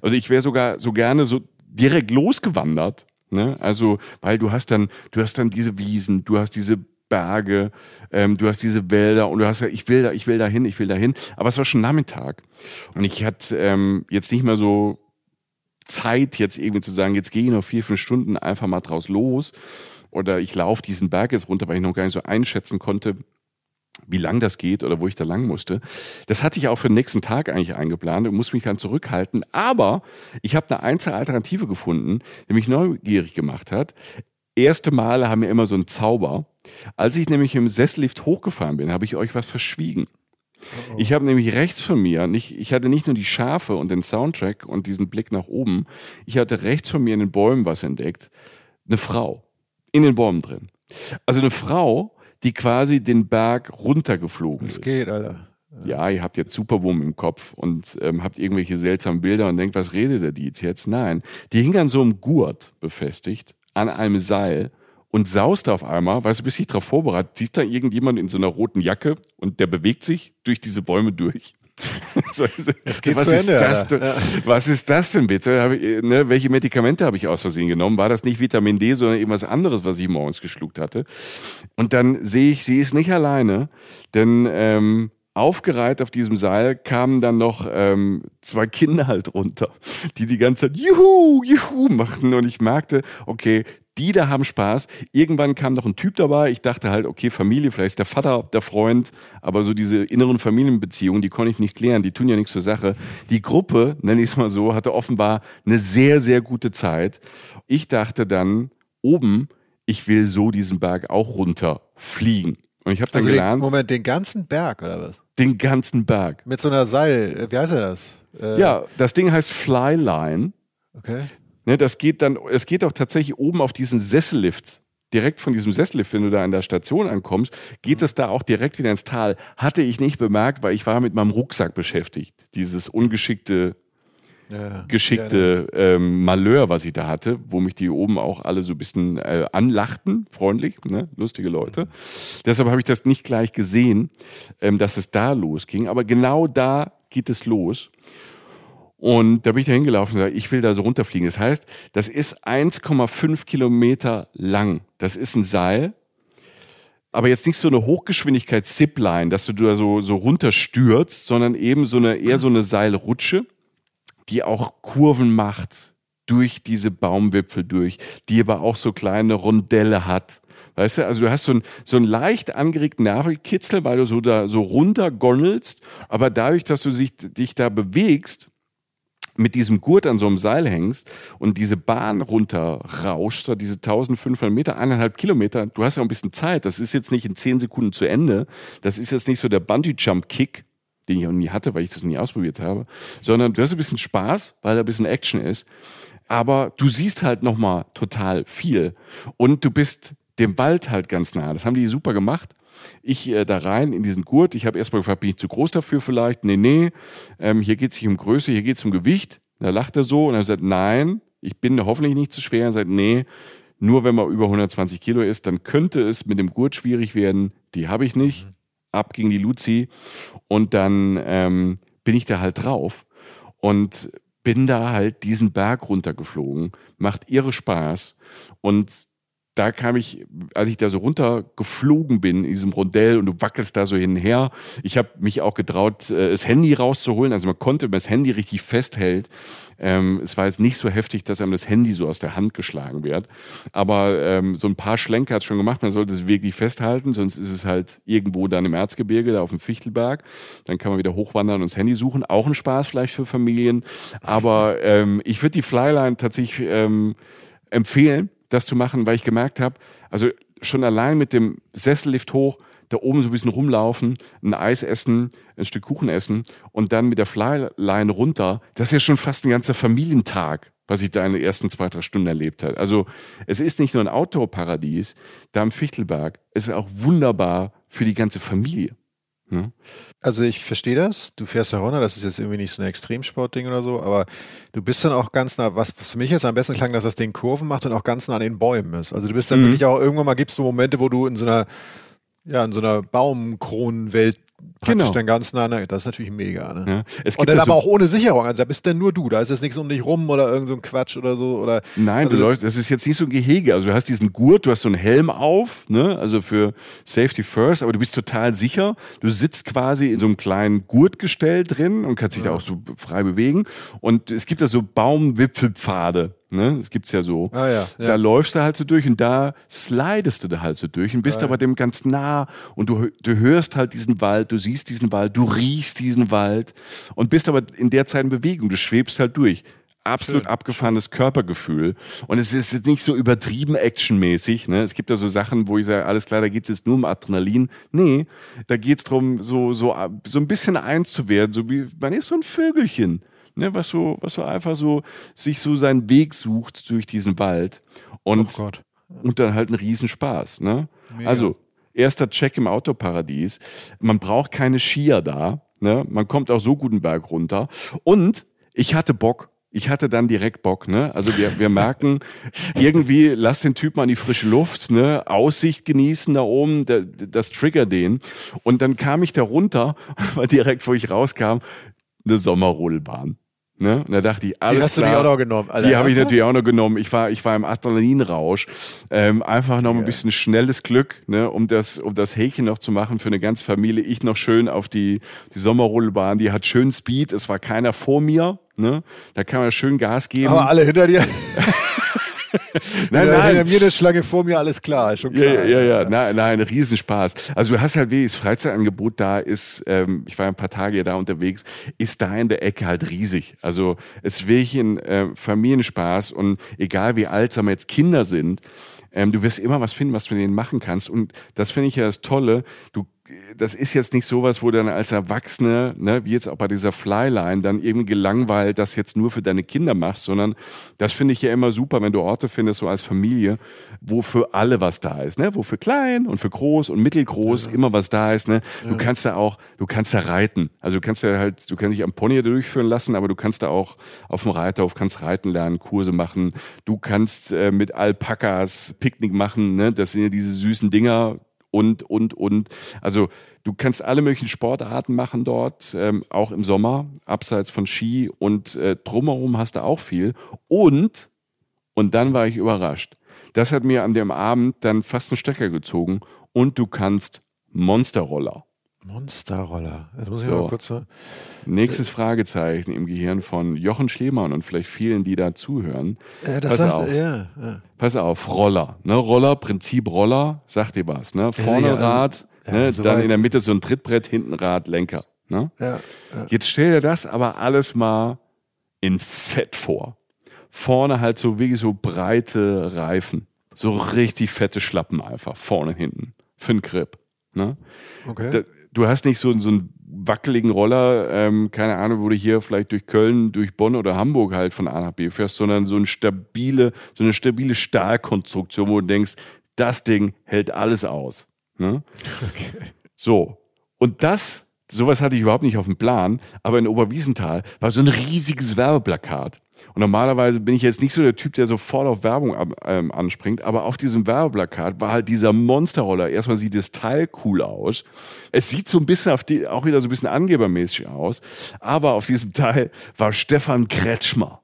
Also ich wäre sogar so gerne so direkt losgewandert. Ne? Also, weil du hast dann, du hast dann diese Wiesen, du hast diese Berge, ähm, du hast diese Wälder und du hast ja, ich will da, ich will da hin, ich will da hin. Aber es war schon Nachmittag. Und ich hatte ähm, jetzt nicht mehr so Zeit, jetzt irgendwie zu sagen, jetzt gehe ich noch vier, fünf Stunden einfach mal draus los. Oder ich laufe diesen Berg jetzt runter, weil ich noch gar nicht so einschätzen konnte, wie lang das geht oder wo ich da lang musste. Das hatte ich auch für den nächsten Tag eigentlich eingeplant und muss mich dann zurückhalten. Aber ich habe eine einzelne Alternative gefunden, die mich neugierig gemacht hat. Erste Male haben ja immer so einen Zauber. Als ich nämlich im Sesslift hochgefahren bin, habe ich euch was verschwiegen. Oh. Ich habe nämlich rechts von mir, nicht, ich hatte nicht nur die Schafe und den Soundtrack und diesen Blick nach oben, ich hatte rechts von mir in den Bäumen was entdeckt. Eine Frau. In den Bäumen drin. Also eine Frau, die quasi den Berg runtergeflogen das ist. Das geht, Alter. Ja, ihr habt jetzt Superwurm im Kopf und ähm, habt irgendwelche seltsamen Bilder und denkt, was redet der die jetzt? Nein, die hing an so einem Gurt befestigt, an einem Seil und saust auf einmal, weißt du, bis ich darauf vorbereitet, siehst da irgendjemand in so einer roten Jacke und der bewegt sich durch diese Bäume durch. so, geht was, ist Ende, das denn, ja. was ist das denn bitte? Ich, ne, welche Medikamente habe ich aus Versehen genommen? War das nicht Vitamin D, sondern irgendwas anderes, was ich morgens geschluckt hatte? Und dann sehe ich, sie ist nicht alleine, denn ähm, aufgereiht auf diesem Seil kamen dann noch ähm, zwei Kinder halt runter, die die ganze Zeit Juhu, Juhu machten und ich merkte, okay, die da haben Spaß. Irgendwann kam noch ein Typ dabei. Ich dachte halt, okay, Familie, vielleicht ist der Vater der Freund, aber so diese inneren Familienbeziehungen, die konnte ich nicht klären, die tun ja nichts zur Sache. Die Gruppe, nenne ich es mal so, hatte offenbar eine sehr, sehr gute Zeit. Ich dachte dann, oben, ich will so diesen Berg auch runterfliegen. Und ich habe dann also gelernt. Den, Moment, den ganzen Berg oder was? Den ganzen Berg. Mit so einer Seil, äh, wie heißt er das? Äh ja, das Ding heißt Flyline. Okay. Ne, das geht dann, es geht auch tatsächlich oben auf diesen Sessellift. Direkt von diesem Sessellift, wenn du da an der Station ankommst, geht es da auch direkt wieder ins Tal. Hatte ich nicht bemerkt, weil ich war mit meinem Rucksack beschäftigt. Dieses ungeschickte ja, geschickte ähm, Malheur, was ich da hatte, wo mich die oben auch alle so ein bisschen äh, anlachten, freundlich, ne? lustige Leute. Deshalb habe ich das nicht gleich gesehen, ähm, dass es da losging. Aber genau da geht es los. Und da bin ich da hingelaufen und sage, ich will da so runterfliegen. Das heißt, das ist 1,5 Kilometer lang. Das ist ein Seil, aber jetzt nicht so eine Hochgeschwindigkeits-Zipline, dass du da so, so runterstürzt, sondern eben so eine, eher so eine Seilrutsche, die auch Kurven macht durch diese Baumwipfel durch, die aber auch so kleine Rondelle hat. Weißt du, also du hast so einen, so einen leicht angeregten Nervenkitzel, weil du so da so runtergonnelst, aber dadurch, dass du sich, dich da bewegst, mit diesem Gurt an so einem Seil hängst und diese Bahn runterrauscht, diese 1500 Meter, eineinhalb Kilometer, du hast ja ein bisschen Zeit. Das ist jetzt nicht in zehn Sekunden zu Ende. Das ist jetzt nicht so der Bungee-Jump-Kick, den ich auch nie hatte, weil ich das nie ausprobiert habe, sondern du hast ein bisschen Spaß, weil da ein bisschen Action ist. Aber du siehst halt nochmal total viel. Und du bist dem Wald halt ganz nah. Das haben die super gemacht. Ich äh, da rein in diesen Gurt. Ich habe erstmal gefragt, bin ich zu groß dafür vielleicht? Nee, nee. Ähm, hier geht es nicht um Größe, hier geht es um Gewicht. Da lacht er so und er sagt, nein, ich bin hoffentlich nicht zu schwer. Er sagt, nee, nur wenn man über 120 Kilo ist, dann könnte es mit dem Gurt schwierig werden. Die habe ich nicht. Mhm. Ab ging die Luzi. Und dann ähm, bin ich da halt drauf und bin da halt diesen Berg runtergeflogen. Macht ihre Spaß. Und da kam ich, als ich da so runtergeflogen bin in diesem Rondell und du wackelst da so hin und her. Ich habe mich auch getraut, äh, das Handy rauszuholen. Also man konnte, wenn man das Handy richtig festhält. Ähm, es war jetzt nicht so heftig, dass einem das Handy so aus der Hand geschlagen wird. Aber ähm, so ein paar Schlenker hat schon gemacht. Man sollte es wirklich festhalten, sonst ist es halt irgendwo dann im Erzgebirge, da auf dem Fichtelberg. Dann kann man wieder hochwandern und das Handy suchen. Auch ein Spaß vielleicht für Familien. Aber ähm, ich würde die Flyline tatsächlich ähm, empfehlen das zu machen, weil ich gemerkt habe, also schon allein mit dem Sessellift hoch, da oben so ein bisschen rumlaufen, ein Eis essen, ein Stück Kuchen essen und dann mit der Flyline runter, das ist ja schon fast ein ganzer Familientag, was ich da in den ersten zwei, drei Stunden erlebt habe. Also es ist nicht nur ein Outdoor-Paradies, da am Fichtelberg, es ist auch wunderbar für die ganze Familie. Ja. Also ich verstehe das. Du fährst da runter, das ist jetzt irgendwie nicht so ein Extremsportding oder so, aber du bist dann auch ganz nah, was für mich jetzt am besten klang, dass das Ding Kurven macht und auch ganz nah an den Bäumen ist. Also du bist dann mhm. wirklich auch, irgendwann mal gibst du Momente, wo du in so einer, ja, in so einer Baumkronenwelt praktisch genau. dann ganz nah. Das ist natürlich mega. Ne? Ja. Es gibt und dann aber auch ohne Sicherung. Also da bist dann nur du. Da ist jetzt nichts um dich rum oder irgend so ein Quatsch oder so. Oder, Nein, also, du läufst, das ist jetzt nicht so ein Gehege. Also du hast diesen Gurt, du hast so einen Helm auf, ne? also für Safety First, aber du bist total sicher. Du sitzt quasi in so einem kleinen Gurtgestell drin und kannst dich ja. da auch so frei bewegen. Und es gibt da so Baumwipfelpfade. Ne? Das gibt's ja so. Ah, ja, ja. Da läufst du halt so durch und da slidest du da halt so durch und bist ah, aber dem ganz nah und du, du hörst halt diesen Wald, du siehst diesen Wald, du riechst diesen Wald und bist aber in der Zeit in Bewegung. Du schwebst halt durch absolut Schön. abgefahrenes Körpergefühl. Und es ist jetzt nicht so übertrieben actionmäßig. Ne? Es gibt ja so Sachen, wo ich sage, alles klar, da geht's jetzt nur um Adrenalin. Nee, da geht's drum, so, so, so ein bisschen eins zu werden. So wie, man ist so ein Vögelchen ne, was so, was so einfach so sich so seinen Weg sucht durch diesen Wald und, oh und dann halt ein Riesenspaß. Ne? Also, erster Check im Autoparadies. Man braucht keine Skier da. Ne? Man kommt auch so guten Berg runter. Und ich hatte Bock. Ich hatte dann direkt Bock, ne? Also wir, wir merken, irgendwie lass den Typ mal in die frische Luft, ne? Aussicht genießen da oben, das, das trigger den. Und dann kam ich da runter, war direkt, wo ich rauskam, eine Sommerrodelbahn. Ne? Und da dachte ich, alles Die hast klar, du die auch noch genommen. Alter, die habe ich natürlich auch noch genommen. Ich war, ich war im Adrenalinrausch. Ähm, einfach noch ein bisschen schnelles Glück, ne? um, das, um das Häkchen noch zu machen für eine ganze Familie. Ich noch schön auf die, die Sommerrodelbahn. Die hat schön Speed. Es war keiner vor mir. Ne? Da kann man schön Gas geben. Aber alle hinter dir. nein, nein. Hinter mir eine Schlange vor mir, alles klar, schon klar. Ja, ja, ja, ja. Nein, nein, Riesenspaß. Also du hast halt wirklich das Freizeitangebot da ist, ähm, ich war ein paar Tage da unterwegs, ist da in der Ecke halt riesig. Also es ist wirklich ein äh, Familienspaß und egal wie alt, sagen wir jetzt Kinder sind, ähm, du wirst immer was finden, was du mit denen machen kannst. Und das finde ich ja das Tolle. Du das ist jetzt nicht sowas, wo dann als Erwachsene, ne, wie jetzt auch bei dieser Flyline, dann irgendwie gelangweilt das jetzt nur für deine Kinder machst, sondern das finde ich ja immer super, wenn du Orte findest, so als Familie, wo für alle was da ist, ne, wo für klein und für groß und mittelgroß ja. immer was da ist, ne. Du ja. kannst da auch, du kannst da reiten. Also du kannst ja halt, du kannst dich am Pony durchführen lassen, aber du kannst da auch auf dem Reiterhof kannst reiten lernen, Kurse machen. Du kannst äh, mit Alpakas Picknick machen, ne. Das sind ja diese süßen Dinger, und, und, und. Also du kannst alle möglichen Sportarten machen dort, ähm, auch im Sommer, abseits von Ski und äh, drumherum hast du auch viel. Und, und dann war ich überrascht. Das hat mir an dem Abend dann fast einen Stecker gezogen und du kannst Monsterroller. Monsterroller. Das muss ich so. mal kurz. Nächstes Fragezeichen im Gehirn von Jochen Schliemann und vielleicht vielen, die da zuhören. Äh, das Pass sagt, auf. Ja, ja. Pass auf, Roller. Ne? Roller, Prinzip Roller, sagt dir was. Ne? Vorne ja, Rad, ne? So dann in der Mitte so ein Trittbrett, hinten Rad, Lenker. Ne? Jetzt stell dir das aber alles mal in Fett vor. Vorne halt so wie so breite Reifen. So richtig fette Schlappen einfach. Vorne, hinten. Für den Grip. Ne? Okay. Da, du hast nicht so, so einen wackeligen Roller, ähm, keine Ahnung, wo du hier vielleicht durch Köln, durch Bonn oder Hamburg halt von A nach B fährst, sondern so eine stabile, so eine stabile Stahlkonstruktion, wo du denkst, das Ding hält alles aus. Ne? Okay. So. Und das, sowas hatte ich überhaupt nicht auf dem Plan, aber in Oberwiesenthal war so ein riesiges Werbeplakat. Und normalerweise bin ich jetzt nicht so der Typ, der sofort auf Werbung ähm, anspringt, aber auf diesem Werbeplakat war halt dieser Monsterroller. Erstmal sieht das Teil cool aus. Es sieht so ein bisschen auf die, auch wieder so ein bisschen angebermäßig aus. Aber auf diesem Teil war Stefan Kretschmer.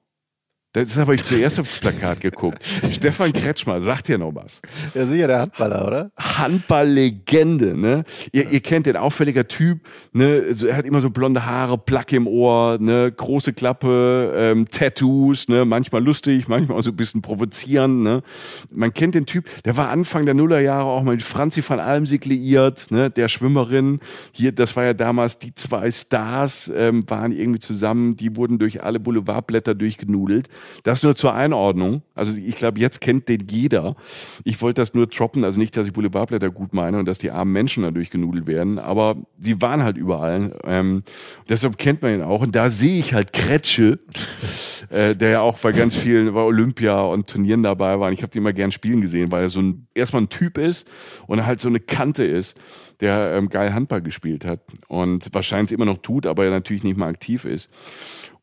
Das ist aber ich zuerst aufs Plakat geguckt. Stefan Kretschmer, sagt dir noch was? Ja, sicher, der Handballer, oder? Handballlegende, ne? Ihr, ihr kennt den auffälliger Typ, ne? Er hat immer so blonde Haare, Plack im Ohr, ne? Große Klappe, ähm, Tattoos, ne? Manchmal lustig, manchmal auch so ein bisschen provozierend, ne? Man kennt den Typ, der war Anfang der Nullerjahre auch mal mit Franzi van Almsig liiert, ne? Der Schwimmerin. Hier, das war ja damals die zwei Stars, ähm, waren irgendwie zusammen, die wurden durch alle Boulevardblätter durchgenudelt. Das nur zur Einordnung. Also ich glaube, jetzt kennt den jeder. Ich wollte das nur droppen, also nicht, dass ich Boulevardblätter gut meine und dass die armen Menschen dadurch genudelt werden, aber sie waren halt überall. Ähm, deshalb kennt man ihn auch. Und da sehe ich halt Kretsche, äh, der ja auch bei ganz vielen, bei Olympia und Turnieren dabei war. Und ich habe den immer gern spielen gesehen, weil er so ein erstmal ein Typ ist und halt so eine Kante ist der ähm, geil Handball gespielt hat und wahrscheinlich immer noch tut, aber er natürlich nicht mehr aktiv ist.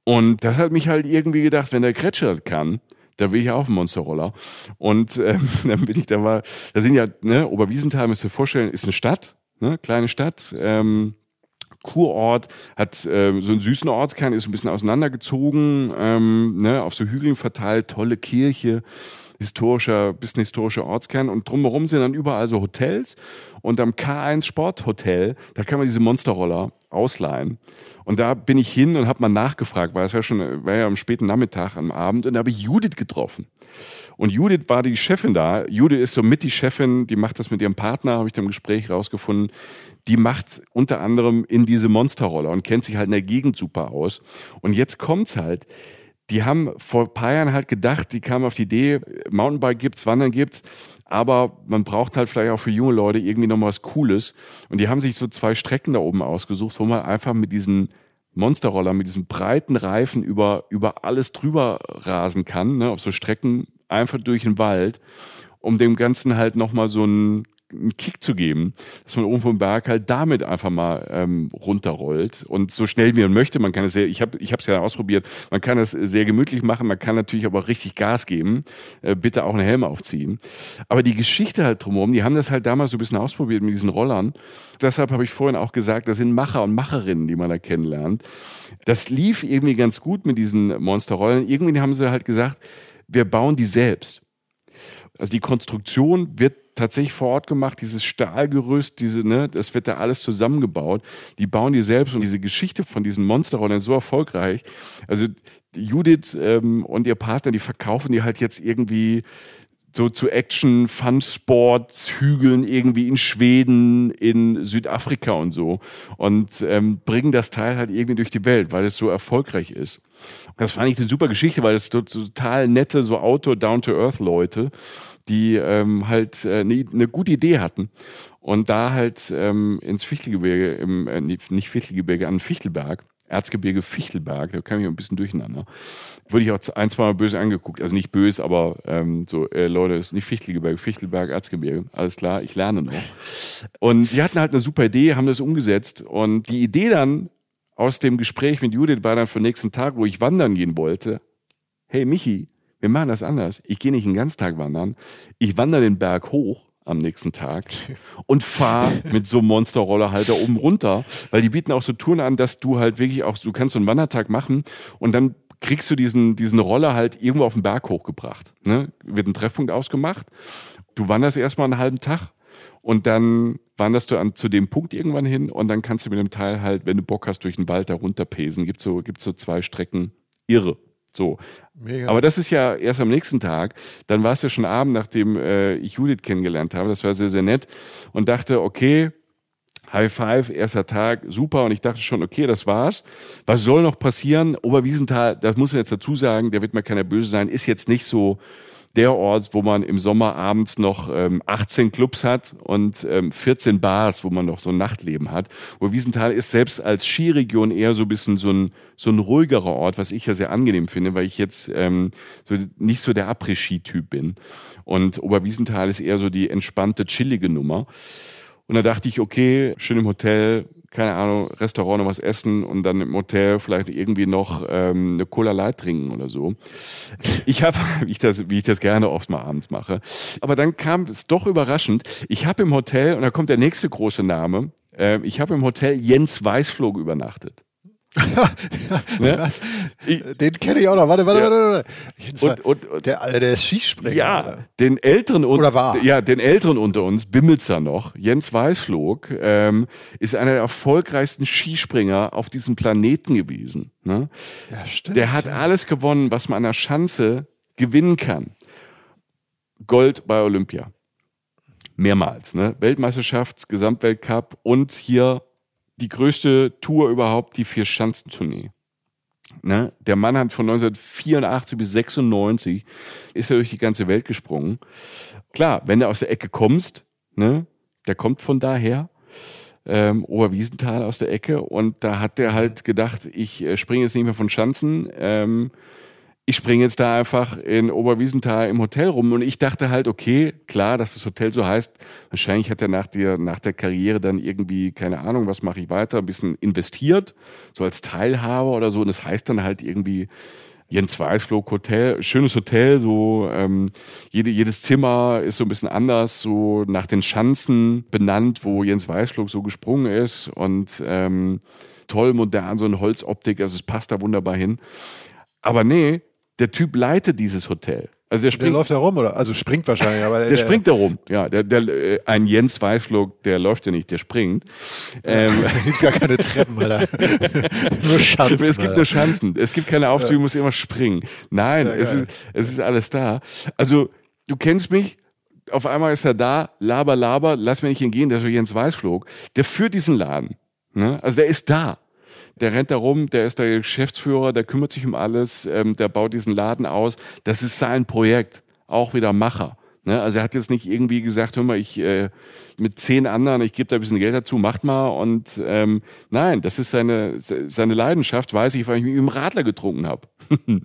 Und das hat mich halt irgendwie gedacht, wenn der Kretscher das kann, da will ich auch einen Monsterroller. Und ähm, dann bin ich da mal, da sind ja, ne, Oberwiesenthal, müsst ihr vorstellen, ist eine Stadt, ne, kleine Stadt, ähm, Kurort, hat äh, so einen süßen Ortskern, ist ein bisschen auseinandergezogen, ähm, ne, auf so Hügeln verteilt, tolle Kirche, historischer, bisschen historischer Ortskern und drumherum sind dann überall so Hotels und am K1 Sporthotel, da kann man diese Monsterroller ausleihen. Und da bin ich hin und habe mal nachgefragt, weil es war schon, war ja am späten Nachmittag, am Abend und da habe ich Judith getroffen. Und Judith war die Chefin da. Judith ist so mit die Chefin, die macht das mit ihrem Partner, habe ich da im Gespräch rausgefunden. Die macht unter anderem in diese Monsterroller und kennt sich halt in der Gegend super aus. Und jetzt kommt's halt die haben vor ein paar Jahren halt gedacht, die kamen auf die Idee, Mountainbike gibt's, Wandern gibt's, aber man braucht halt vielleicht auch für junge Leute irgendwie noch was Cooles. Und die haben sich so zwei Strecken da oben ausgesucht, wo man einfach mit diesen Monsterroller, mit diesen breiten Reifen über, über alles drüber rasen kann, ne, auf so Strecken einfach durch den Wald, um dem Ganzen halt nochmal so ein einen Kick zu geben, dass man oben vom Berg halt damit einfach mal ähm, runterrollt und so schnell wie man möchte. Man kann es sehr, ich habe ich habe es ja ausprobiert. Man kann es sehr gemütlich machen. Man kann natürlich aber richtig Gas geben. Äh, bitte auch einen Helm aufziehen. Aber die Geschichte halt drumherum, die haben das halt damals so ein bisschen ausprobiert mit diesen Rollern. Deshalb habe ich vorhin auch gesagt, das sind Macher und Macherinnen, die man da kennenlernt. Das lief irgendwie ganz gut mit diesen Monsterrollen. Irgendwie haben sie halt gesagt, wir bauen die selbst. Also die Konstruktion wird tatsächlich vor Ort gemacht, dieses Stahlgerüst, diese, ne, das wird da alles zusammengebaut. Die bauen die selbst und diese Geschichte von diesen Monsterrollern ist so erfolgreich. Also Judith ähm, und ihr Partner, die verkaufen die halt jetzt irgendwie so zu Action, Fun Sports, Hügeln irgendwie in Schweden, in Südafrika und so und ähm, bringen das Teil halt irgendwie durch die Welt, weil es so erfolgreich ist. Das fand ich eine super Geschichte, weil es total nette, so Outdoor, Down-to-Earth-Leute die ähm, halt äh, eine ne gute Idee hatten und da halt ähm, ins Fichtelgebirge, im, äh, nicht Fichtelgebirge, an Fichtelberg, Erzgebirge Fichtelberg, da kam ich ein bisschen durcheinander. Wurde ich auch ein, zwei Mal böse angeguckt. Also nicht böse, aber ähm, so, äh, Leute, ist nicht Fichtelgebirge, Fichtelberg, Erzgebirge. Alles klar, ich lerne noch. Und die hatten halt eine super Idee, haben das umgesetzt. Und die Idee dann aus dem Gespräch mit Judith war dann für den nächsten Tag, wo ich wandern gehen wollte. Hey Michi, wir machen das anders. Ich gehe nicht einen Ganztag wandern. Ich wandere den Berg hoch am nächsten Tag und fahre mit so einem Monsterroller halt da oben runter, weil die bieten auch so Touren an, dass du halt wirklich auch, du kannst so einen Wandertag machen und dann kriegst du diesen, diesen Roller halt irgendwo auf den Berg hochgebracht. Ne? Wird ein Treffpunkt ausgemacht. Du wanderst erstmal einen halben Tag und dann wanderst du an, zu dem Punkt irgendwann hin und dann kannst du mit dem Teil halt, wenn du Bock hast, durch den Wald da runterpesen. Gibt so, gibt's so zwei Strecken. Irre. So. Mega. Aber das ist ja erst am nächsten Tag. Dann war es ja schon Abend, nachdem äh, ich Judith kennengelernt habe. Das war sehr, sehr nett. Und dachte, okay, High Five, erster Tag, super. Und ich dachte schon, okay, das war's. Was soll noch passieren? Oberwiesenthal, das muss man jetzt dazu sagen, der wird mir keiner böse sein, ist jetzt nicht so der Ort, wo man im Sommer abends noch ähm, 18 Clubs hat und ähm, 14 Bars, wo man noch so ein Nachtleben hat. Wo Wiesenthal ist selbst als Skiregion eher so ein bisschen so ein, so ein ruhigerer Ort, was ich ja sehr angenehm finde, weil ich jetzt ähm, so nicht so der Après-Ski-Typ bin. Und Oberwiesenthal ist eher so die entspannte, chillige Nummer. Und da dachte ich, okay, schön im Hotel, keine Ahnung, Restaurant noch was essen und dann im Hotel vielleicht irgendwie noch ähm, eine Cola Light trinken oder so. Ich habe, wie ich das, wie ich das gerne oft mal abends mache. Aber dann kam es doch überraschend. Ich habe im Hotel und da kommt der nächste große Name. Äh, ich habe im Hotel Jens Weißflog übernachtet. ne? Den kenne ich auch noch. Warte, warte, ja. warte, warte. Und, und, und, der, der ist Skispringer. Ja, oder? den älteren oder war. Ja, den älteren unter uns Bimmelzer noch. Jens Weißflog ähm, ist einer der erfolgreichsten Skispringer auf diesem Planeten gewesen. Ne? Ja, stimmt. Der hat ja. alles gewonnen, was man an der Schanze gewinnen kann. Gold bei Olympia. Mehrmals, ne? Weltmeisterschaft, Gesamtweltcup und hier die größte Tour überhaupt, die Vier-Schanzentournee. Ne? Der Mann hat von 1984 bis 96 ist er durch die ganze Welt gesprungen. Klar, wenn du aus der Ecke kommst, ne, der kommt von daher, ähm, Oberwiesenthal aus der Ecke und da hat der halt gedacht, ich äh, springe jetzt nicht mehr von Schanzen, ähm, ich springe jetzt da einfach in Oberwiesenthal im Hotel rum. Und ich dachte halt, okay, klar, dass das Hotel so heißt, wahrscheinlich hat er nach der, nach der Karriere dann irgendwie, keine Ahnung, was mache ich weiter, ein bisschen investiert, so als Teilhaber oder so. Und das heißt dann halt irgendwie Jens Weißflog Hotel, schönes Hotel, so ähm, jede, jedes Zimmer ist so ein bisschen anders, so nach den Schanzen benannt, wo Jens Weißflog so gesprungen ist. Und ähm, toll modern, so eine Holzoptik, also es passt da wunderbar hin. Aber nee, der Typ leitet dieses Hotel. Also der, springt, der läuft da rum, oder? Also springt wahrscheinlich, aber der, der springt da rum. Ja, der, der, äh, ein Jens Weißflog, der läuft ja nicht, der springt. Ähm, da gibt's gar keine Treppen, Alter. nur Schanzen. Es gibt Alter. nur Schanzen. Es gibt keine Aufzüge, ja. muss immer springen. Nein, ja, es, ist, es ist alles da. Also, du kennst mich, auf einmal ist er da, laber, laber, lass mir nicht hingehen, der ist Jens Weißflog. Der führt diesen Laden. Ne? Also der ist da der rennt da rum, der ist der Geschäftsführer, der kümmert sich um alles, ähm, der baut diesen Laden aus. Das ist sein Projekt, auch wieder Macher. Ne? Also er hat jetzt nicht irgendwie gesagt, hör mal, ich äh, mit zehn anderen, ich gebe da ein bisschen Geld dazu, macht mal. Und ähm, nein, das ist seine, seine Leidenschaft, weiß ich, weil ich mit ihm Radler getrunken habe.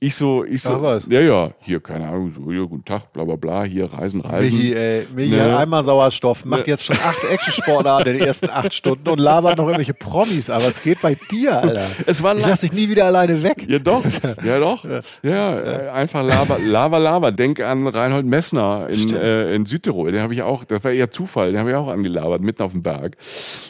ich so, ich so, was. ja, ja, hier, keine Ahnung, so, hier, guten Tag, bla bla bla, hier Reisen, Reisen. Michi, ey, Michi ne? hat einmal Sauerstoff, macht ne? jetzt schon acht Action-Sportarten in den ersten acht Stunden und labert noch irgendwelche Promis, aber es geht bei dir, Alter. Es war ich lass dich nie wieder alleine weg. Ja doch, ja doch. Ja, ja, äh, einfach Lava, Lava, Lava. Denk an Reinhold Messner in, äh, in Südtirol, den habe ich auch, das war eher Zufall, den habe ich auch angelabert, mitten auf dem Berg.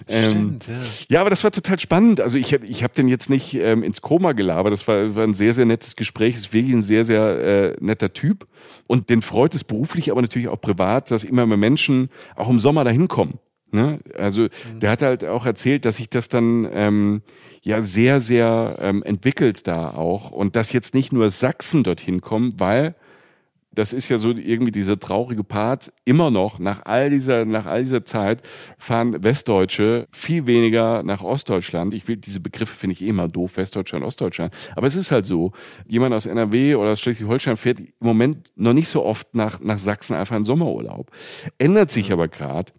Ähm, Stimmt, ja. ja, aber das war total spannend. Also ich, ich habe den jetzt nicht ähm, ins Koma gelabert, das war, war ein sehr, sehr nettes Gespräch, ist wirklich ein sehr, sehr äh, netter Typ. Und den freut es beruflich, aber natürlich auch privat, dass immer mehr Menschen auch im Sommer dahin kommen. Ne? Also mhm. der hat halt auch erzählt, dass sich das dann ähm, ja sehr, sehr ähm, entwickelt da auch und dass jetzt nicht nur Sachsen dorthin kommen, weil das ist ja so irgendwie dieser traurige Part. Immer noch, nach all dieser, nach all dieser Zeit, fahren Westdeutsche viel weniger nach Ostdeutschland. Ich will, diese Begriffe finde ich eh immer doof, Westdeutschland, Ostdeutschland. Aber es ist halt so. Jemand aus NRW oder aus Schleswig-Holstein fährt im Moment noch nicht so oft nach, nach Sachsen einfach in Sommerurlaub. Ändert sich aber gerade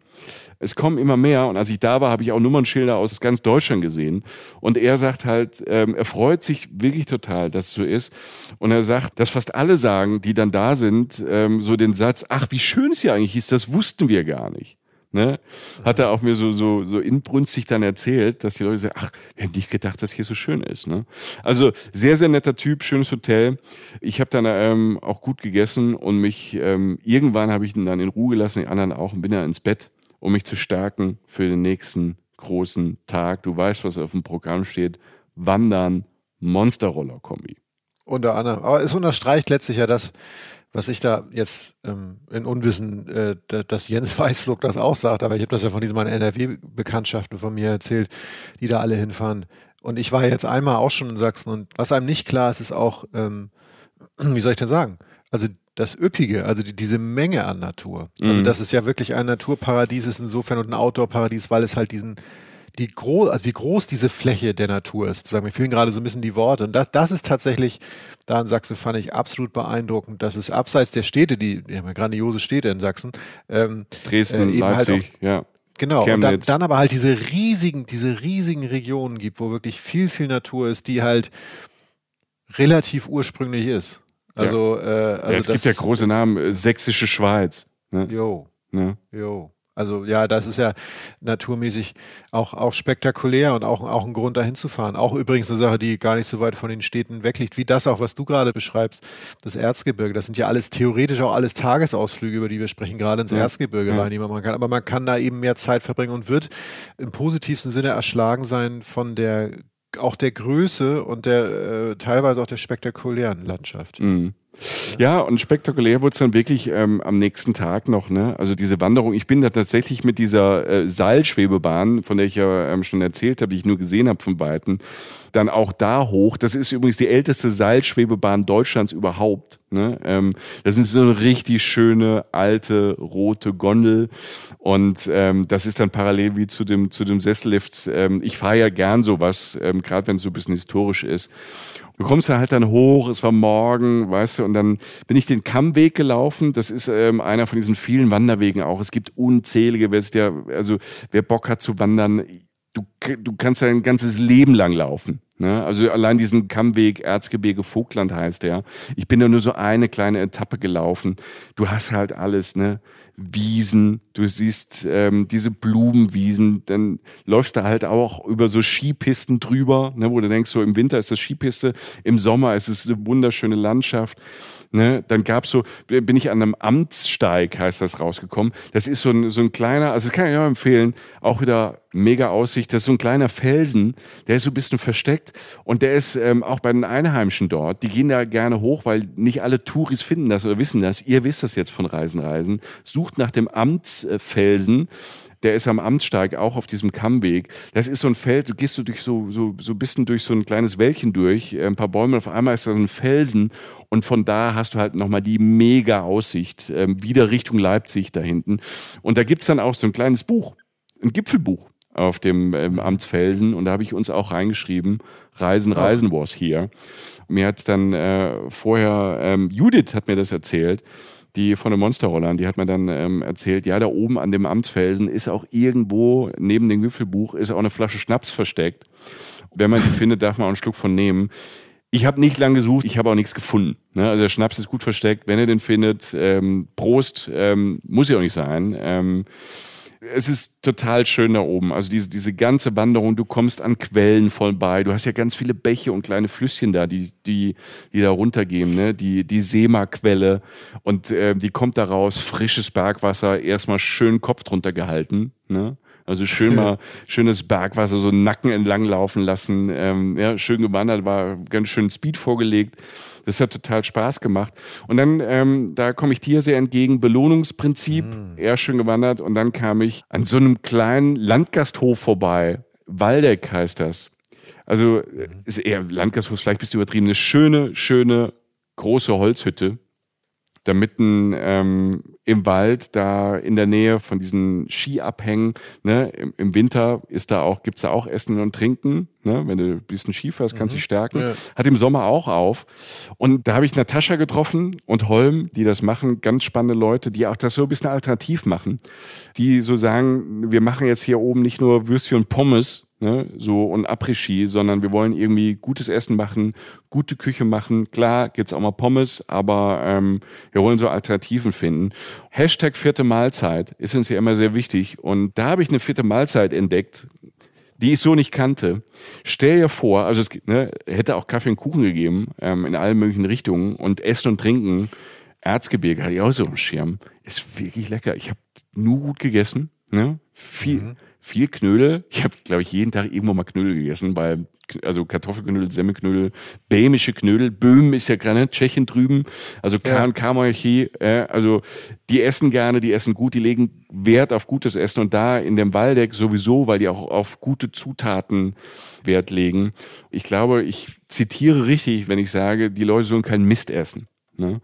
es kommen immer mehr und als ich da war, habe ich auch Nummernschilder aus ganz Deutschland gesehen und er sagt halt, ähm, er freut sich wirklich total, dass es so ist und er sagt, dass fast alle sagen, die dann da sind, ähm, so den Satz, ach, wie schön es hier eigentlich ist, das wussten wir gar nicht. Ne? Hat er auch mir so, so, so inbrünstig dann erzählt, dass die Leute sagen, ach, wir hätten nicht gedacht, dass hier so schön ist. Ne? Also sehr, sehr netter Typ, schönes Hotel. Ich habe dann ähm, auch gut gegessen und mich, ähm, irgendwann habe ich ihn dann in Ruhe gelassen, die anderen auch, und bin dann ins Bett um mich zu stärken für den nächsten großen Tag. Du weißt, was auf dem Programm steht. Wandern, Monsterroller-Kombi. Unter anderem. Aber es unterstreicht letztlich ja das, was ich da jetzt ähm, in Unwissen, äh, dass Jens Weißflug das auch sagt, aber ich habe das ja von diesen meinen NRW-Bekanntschaften von mir erzählt, die da alle hinfahren. Und ich war jetzt einmal auch schon in Sachsen und was einem nicht klar ist, ist auch, ähm, wie soll ich denn sagen? Also das Üppige, also die, diese Menge an Natur. Also mhm. das ist ja wirklich ein Naturparadies ist insofern und ein Outdoor-Paradies, weil es halt diesen, die groß, also wie groß diese Fläche der Natur ist. Sagen, mir fehlen gerade so ein bisschen die Worte. Und das, das ist tatsächlich, da in Sachsen fand ich absolut beeindruckend, dass es abseits der Städte, die, die haben ja grandiose Städte in Sachsen, ähm, Dresden, äh, Leipzig, halt auch, ja. Genau, und dann, dann, aber halt diese riesigen, diese riesigen Regionen gibt, wo wirklich viel, viel Natur ist, die halt relativ ursprünglich ist. Also, ja. äh, also ja, es gibt ja große Namen, äh, Sächsische Schweiz. Ne? Jo. Ne? Jo. Also ja, das ist ja naturmäßig auch, auch spektakulär und auch, auch ein Grund, dahin zu fahren. Auch übrigens eine Sache, die gar nicht so weit von den Städten wegliegt, wie das auch, was du gerade beschreibst, das Erzgebirge. Das sind ja alles theoretisch auch alles Tagesausflüge, über die wir sprechen, gerade ins ja. Erzgebirge ja. rein, die man kann. Aber man kann da eben mehr Zeit verbringen und wird im positivsten Sinne erschlagen sein von der auch der Größe und der äh, teilweise auch der spektakulären Landschaft. Mhm. Ja, und spektakulär wurde es dann wirklich ähm, am nächsten Tag noch, ne? Also diese Wanderung, ich bin da tatsächlich mit dieser äh, Seilschwebebahn, von der ich ja ähm, schon erzählt habe, die ich nur gesehen habe von Weitem, dann auch da hoch. Das ist übrigens die älteste Seilschwebebahn Deutschlands überhaupt. Ne? Ähm, das ist so eine richtig schöne alte rote Gondel und ähm, das ist dann parallel wie zu dem zu dem Sessellift. Ähm, ich fahre ja gern sowas, ähm, gerade wenn es so ein bisschen historisch ist. Du kommst da halt dann hoch, es war morgen, weißt du, und dann bin ich den Kammweg gelaufen. Das ist ähm, einer von diesen vielen Wanderwegen auch. Es gibt unzählige, wer ist der, also wer Bock hat zu wandern, du, du kannst dein ganzes Leben lang laufen. Ne? Also allein diesen Kammweg Erzgebirge Vogtland heißt der. Ich bin da nur so eine kleine Etappe gelaufen. Du hast halt alles, ne? Wiesen, du siehst ähm, diese Blumenwiesen, dann läufst du halt auch über so Skipisten drüber, ne, wo du denkst, so im Winter ist das Skipiste, im Sommer ist es eine wunderschöne Landschaft. Ne? Dann gab's so, bin ich an einem Amtssteig, heißt das, rausgekommen. Das ist so ein, so ein kleiner, also das kann ich auch empfehlen, auch wieder mega Aussicht. Das ist so ein kleiner Felsen, der ist so ein bisschen versteckt und der ist ähm, auch bei den Einheimischen dort. Die gehen da gerne hoch, weil nicht alle Touris finden das oder wissen das. Ihr wisst das jetzt von Reisen, Reisen. Sucht nach dem Amtsfelsen der ist am Amtssteig auch auf diesem Kammweg. Das ist so ein Feld, du gehst du durch so, so, so ein bisschen durch so ein kleines Wäldchen durch, äh, ein paar Bäume, auf einmal ist da so ein Felsen und von da hast du halt nochmal die mega Aussicht, ähm, wieder Richtung Leipzig da hinten. Und da gibt's dann auch so ein kleines Buch, ein Gipfelbuch auf dem ähm, Amtsfelsen und da habe ich uns auch reingeschrieben, Reisen, Reisen was hier. Mir hat dann äh, vorher, ähm, Judith hat mir das erzählt, die von den Monsterrollern, die hat mir dann ähm, erzählt, ja, da oben an dem Amtsfelsen ist auch irgendwo neben dem Gipfelbuch ist auch eine Flasche Schnaps versteckt. Wenn man die findet, darf man auch einen Schluck von nehmen. Ich habe nicht lange gesucht, ich habe auch nichts gefunden. Ne? Also der Schnaps ist gut versteckt. Wenn ihr den findet, ähm, Prost, ähm, muss ja auch nicht sein. Ähm, es ist total schön da oben. Also diese, diese ganze Wanderung, du kommst an Quellen vorbei. Du hast ja ganz viele Bäche und kleine Flüsschen da, die, die, die da runtergehen, ne? Die, die Seema-Quelle. Und äh, die kommt da raus, frisches Bergwasser, erstmal schön Kopf drunter gehalten. Ne? Also schön mal schönes Bergwasser, so Nacken entlang laufen lassen. Ähm, ja, schön gewandert, war ganz schön Speed vorgelegt. Das hat total Spaß gemacht. Und dann, ähm, da komme ich dir sehr entgegen, Belohnungsprinzip, mhm. eher schön gewandert. Und dann kam ich an so einem kleinen Landgasthof vorbei. Waldeck heißt das. Also mhm. ist eher Landgasthof, vielleicht bist du übertrieben. Eine schöne, schöne, große Holzhütte da mitten ähm, im Wald, da in der Nähe von diesen Skiabhängen. Ne? Im, Im, Winter ist da auch, gibt's da auch Essen und Trinken. Ne? Wenn du ein bisschen Ski fährst, kannst du mhm. dich stärken. Ja. Hat im Sommer auch auf. Und da habe ich Natascha getroffen und Holm, die das machen. Ganz spannende Leute, die auch das so ein bisschen alternativ machen. Die so sagen, wir machen jetzt hier oben nicht nur Würstchen und Pommes, ne, so und Après-Ski, sondern wir wollen irgendwie gutes Essen machen, gute Küche machen. Klar gibt's auch mal Pommes, aber ähm, wir wollen so Alternativen finden. Hashtag vierte Mahlzeit ist uns ja immer sehr wichtig und da habe ich eine vierte Mahlzeit entdeckt, die ich so nicht kannte. Stell dir vor, also es ne, hätte auch Kaffee und Kuchen gegeben ähm, in allen möglichen Richtungen und Essen und Trinken. Erzgebirge hatte ich auch so einen Schirm. Ist wirklich lecker. Ich habe nur gut gegessen. Ne? Viel, mhm viel Knödel. Ich habe, glaube ich, jeden Tag irgendwo mal Knödel gegessen, weil also Kartoffelknödel, Semmelknödel, bämische Knödel, Böhmen ist ja gerade Tschechien drüben, also K und K-Monarchie, äh, also die essen gerne, die essen gut, die legen Wert auf gutes Essen und da in dem Waldeck sowieso, weil die auch auf gute Zutaten Wert legen. Ich glaube, ich zitiere richtig, wenn ich sage, die Leute sollen keinen Mist essen. Ne?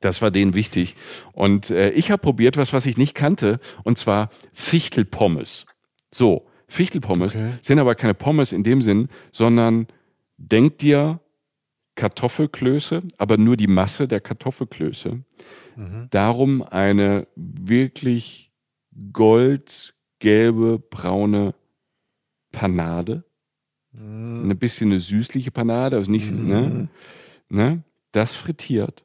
Das war denen wichtig. Und äh, ich habe probiert was, was ich nicht kannte, und zwar Fichtelpommes. So, Fichtelpommes okay. sind aber keine Pommes in dem Sinn, sondern denk dir Kartoffelklöße, aber nur die Masse der Kartoffelklöße. Mhm. Darum eine wirklich goldgelbe, braune Panade. Mhm. Ein bisschen eine süßliche Panade, also nicht, mhm. ne, ne, das frittiert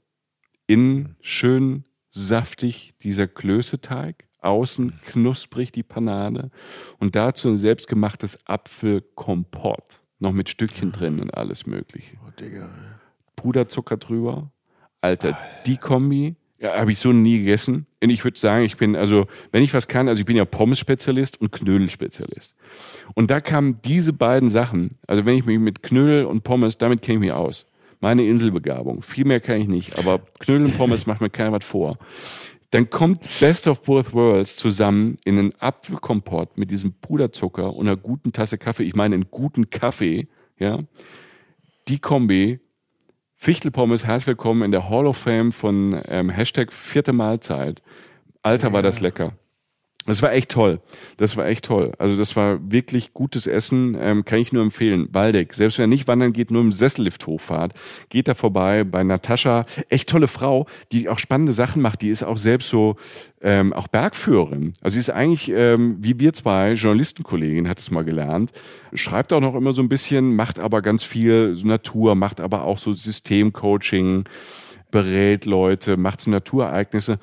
in schön saftig dieser Klößeteig außen knusprig die Panade und dazu ein selbstgemachtes Apfelkompott. Noch mit Stückchen drin und alles mögliche. Oh, Digga. Puderzucker drüber. Alter, die Kombi, Ja, habe ich so nie gegessen. Und ich würde sagen, ich bin, also, wenn ich was kann, also ich bin ja Pommes-Spezialist und Knödel-Spezialist. Und da kamen diese beiden Sachen, also wenn ich mich mit Knödel und Pommes, damit kenne ich mich aus. Meine Inselbegabung. Viel mehr kann ich nicht, aber Knödel und Pommes macht mir keiner was vor. Dann kommt Best of Both Worlds zusammen in einen Apfelkompott mit diesem Puderzucker und einer guten Tasse Kaffee. Ich meine, einen guten Kaffee, ja. Die Kombi Fichtelpommes, herzlich willkommen in der Hall of Fame von ähm, Hashtag vierte Mahlzeit. Alter, war das lecker. Das war echt toll. Das war echt toll. Also das war wirklich gutes Essen, ähm, kann ich nur empfehlen. Waldeck, selbst wenn er nicht wandern geht, nur im Sessellift hochfahrt, geht da vorbei bei Natascha. Echt tolle Frau, die auch spannende Sachen macht. Die ist auch selbst so ähm, auch Bergführerin. Also sie ist eigentlich ähm, wie wir zwei Journalistenkollegin, hat es mal gelernt. Schreibt auch noch immer so ein bisschen, macht aber ganz viel Natur, macht aber auch so Systemcoaching, berät Leute, macht so Naturereignisse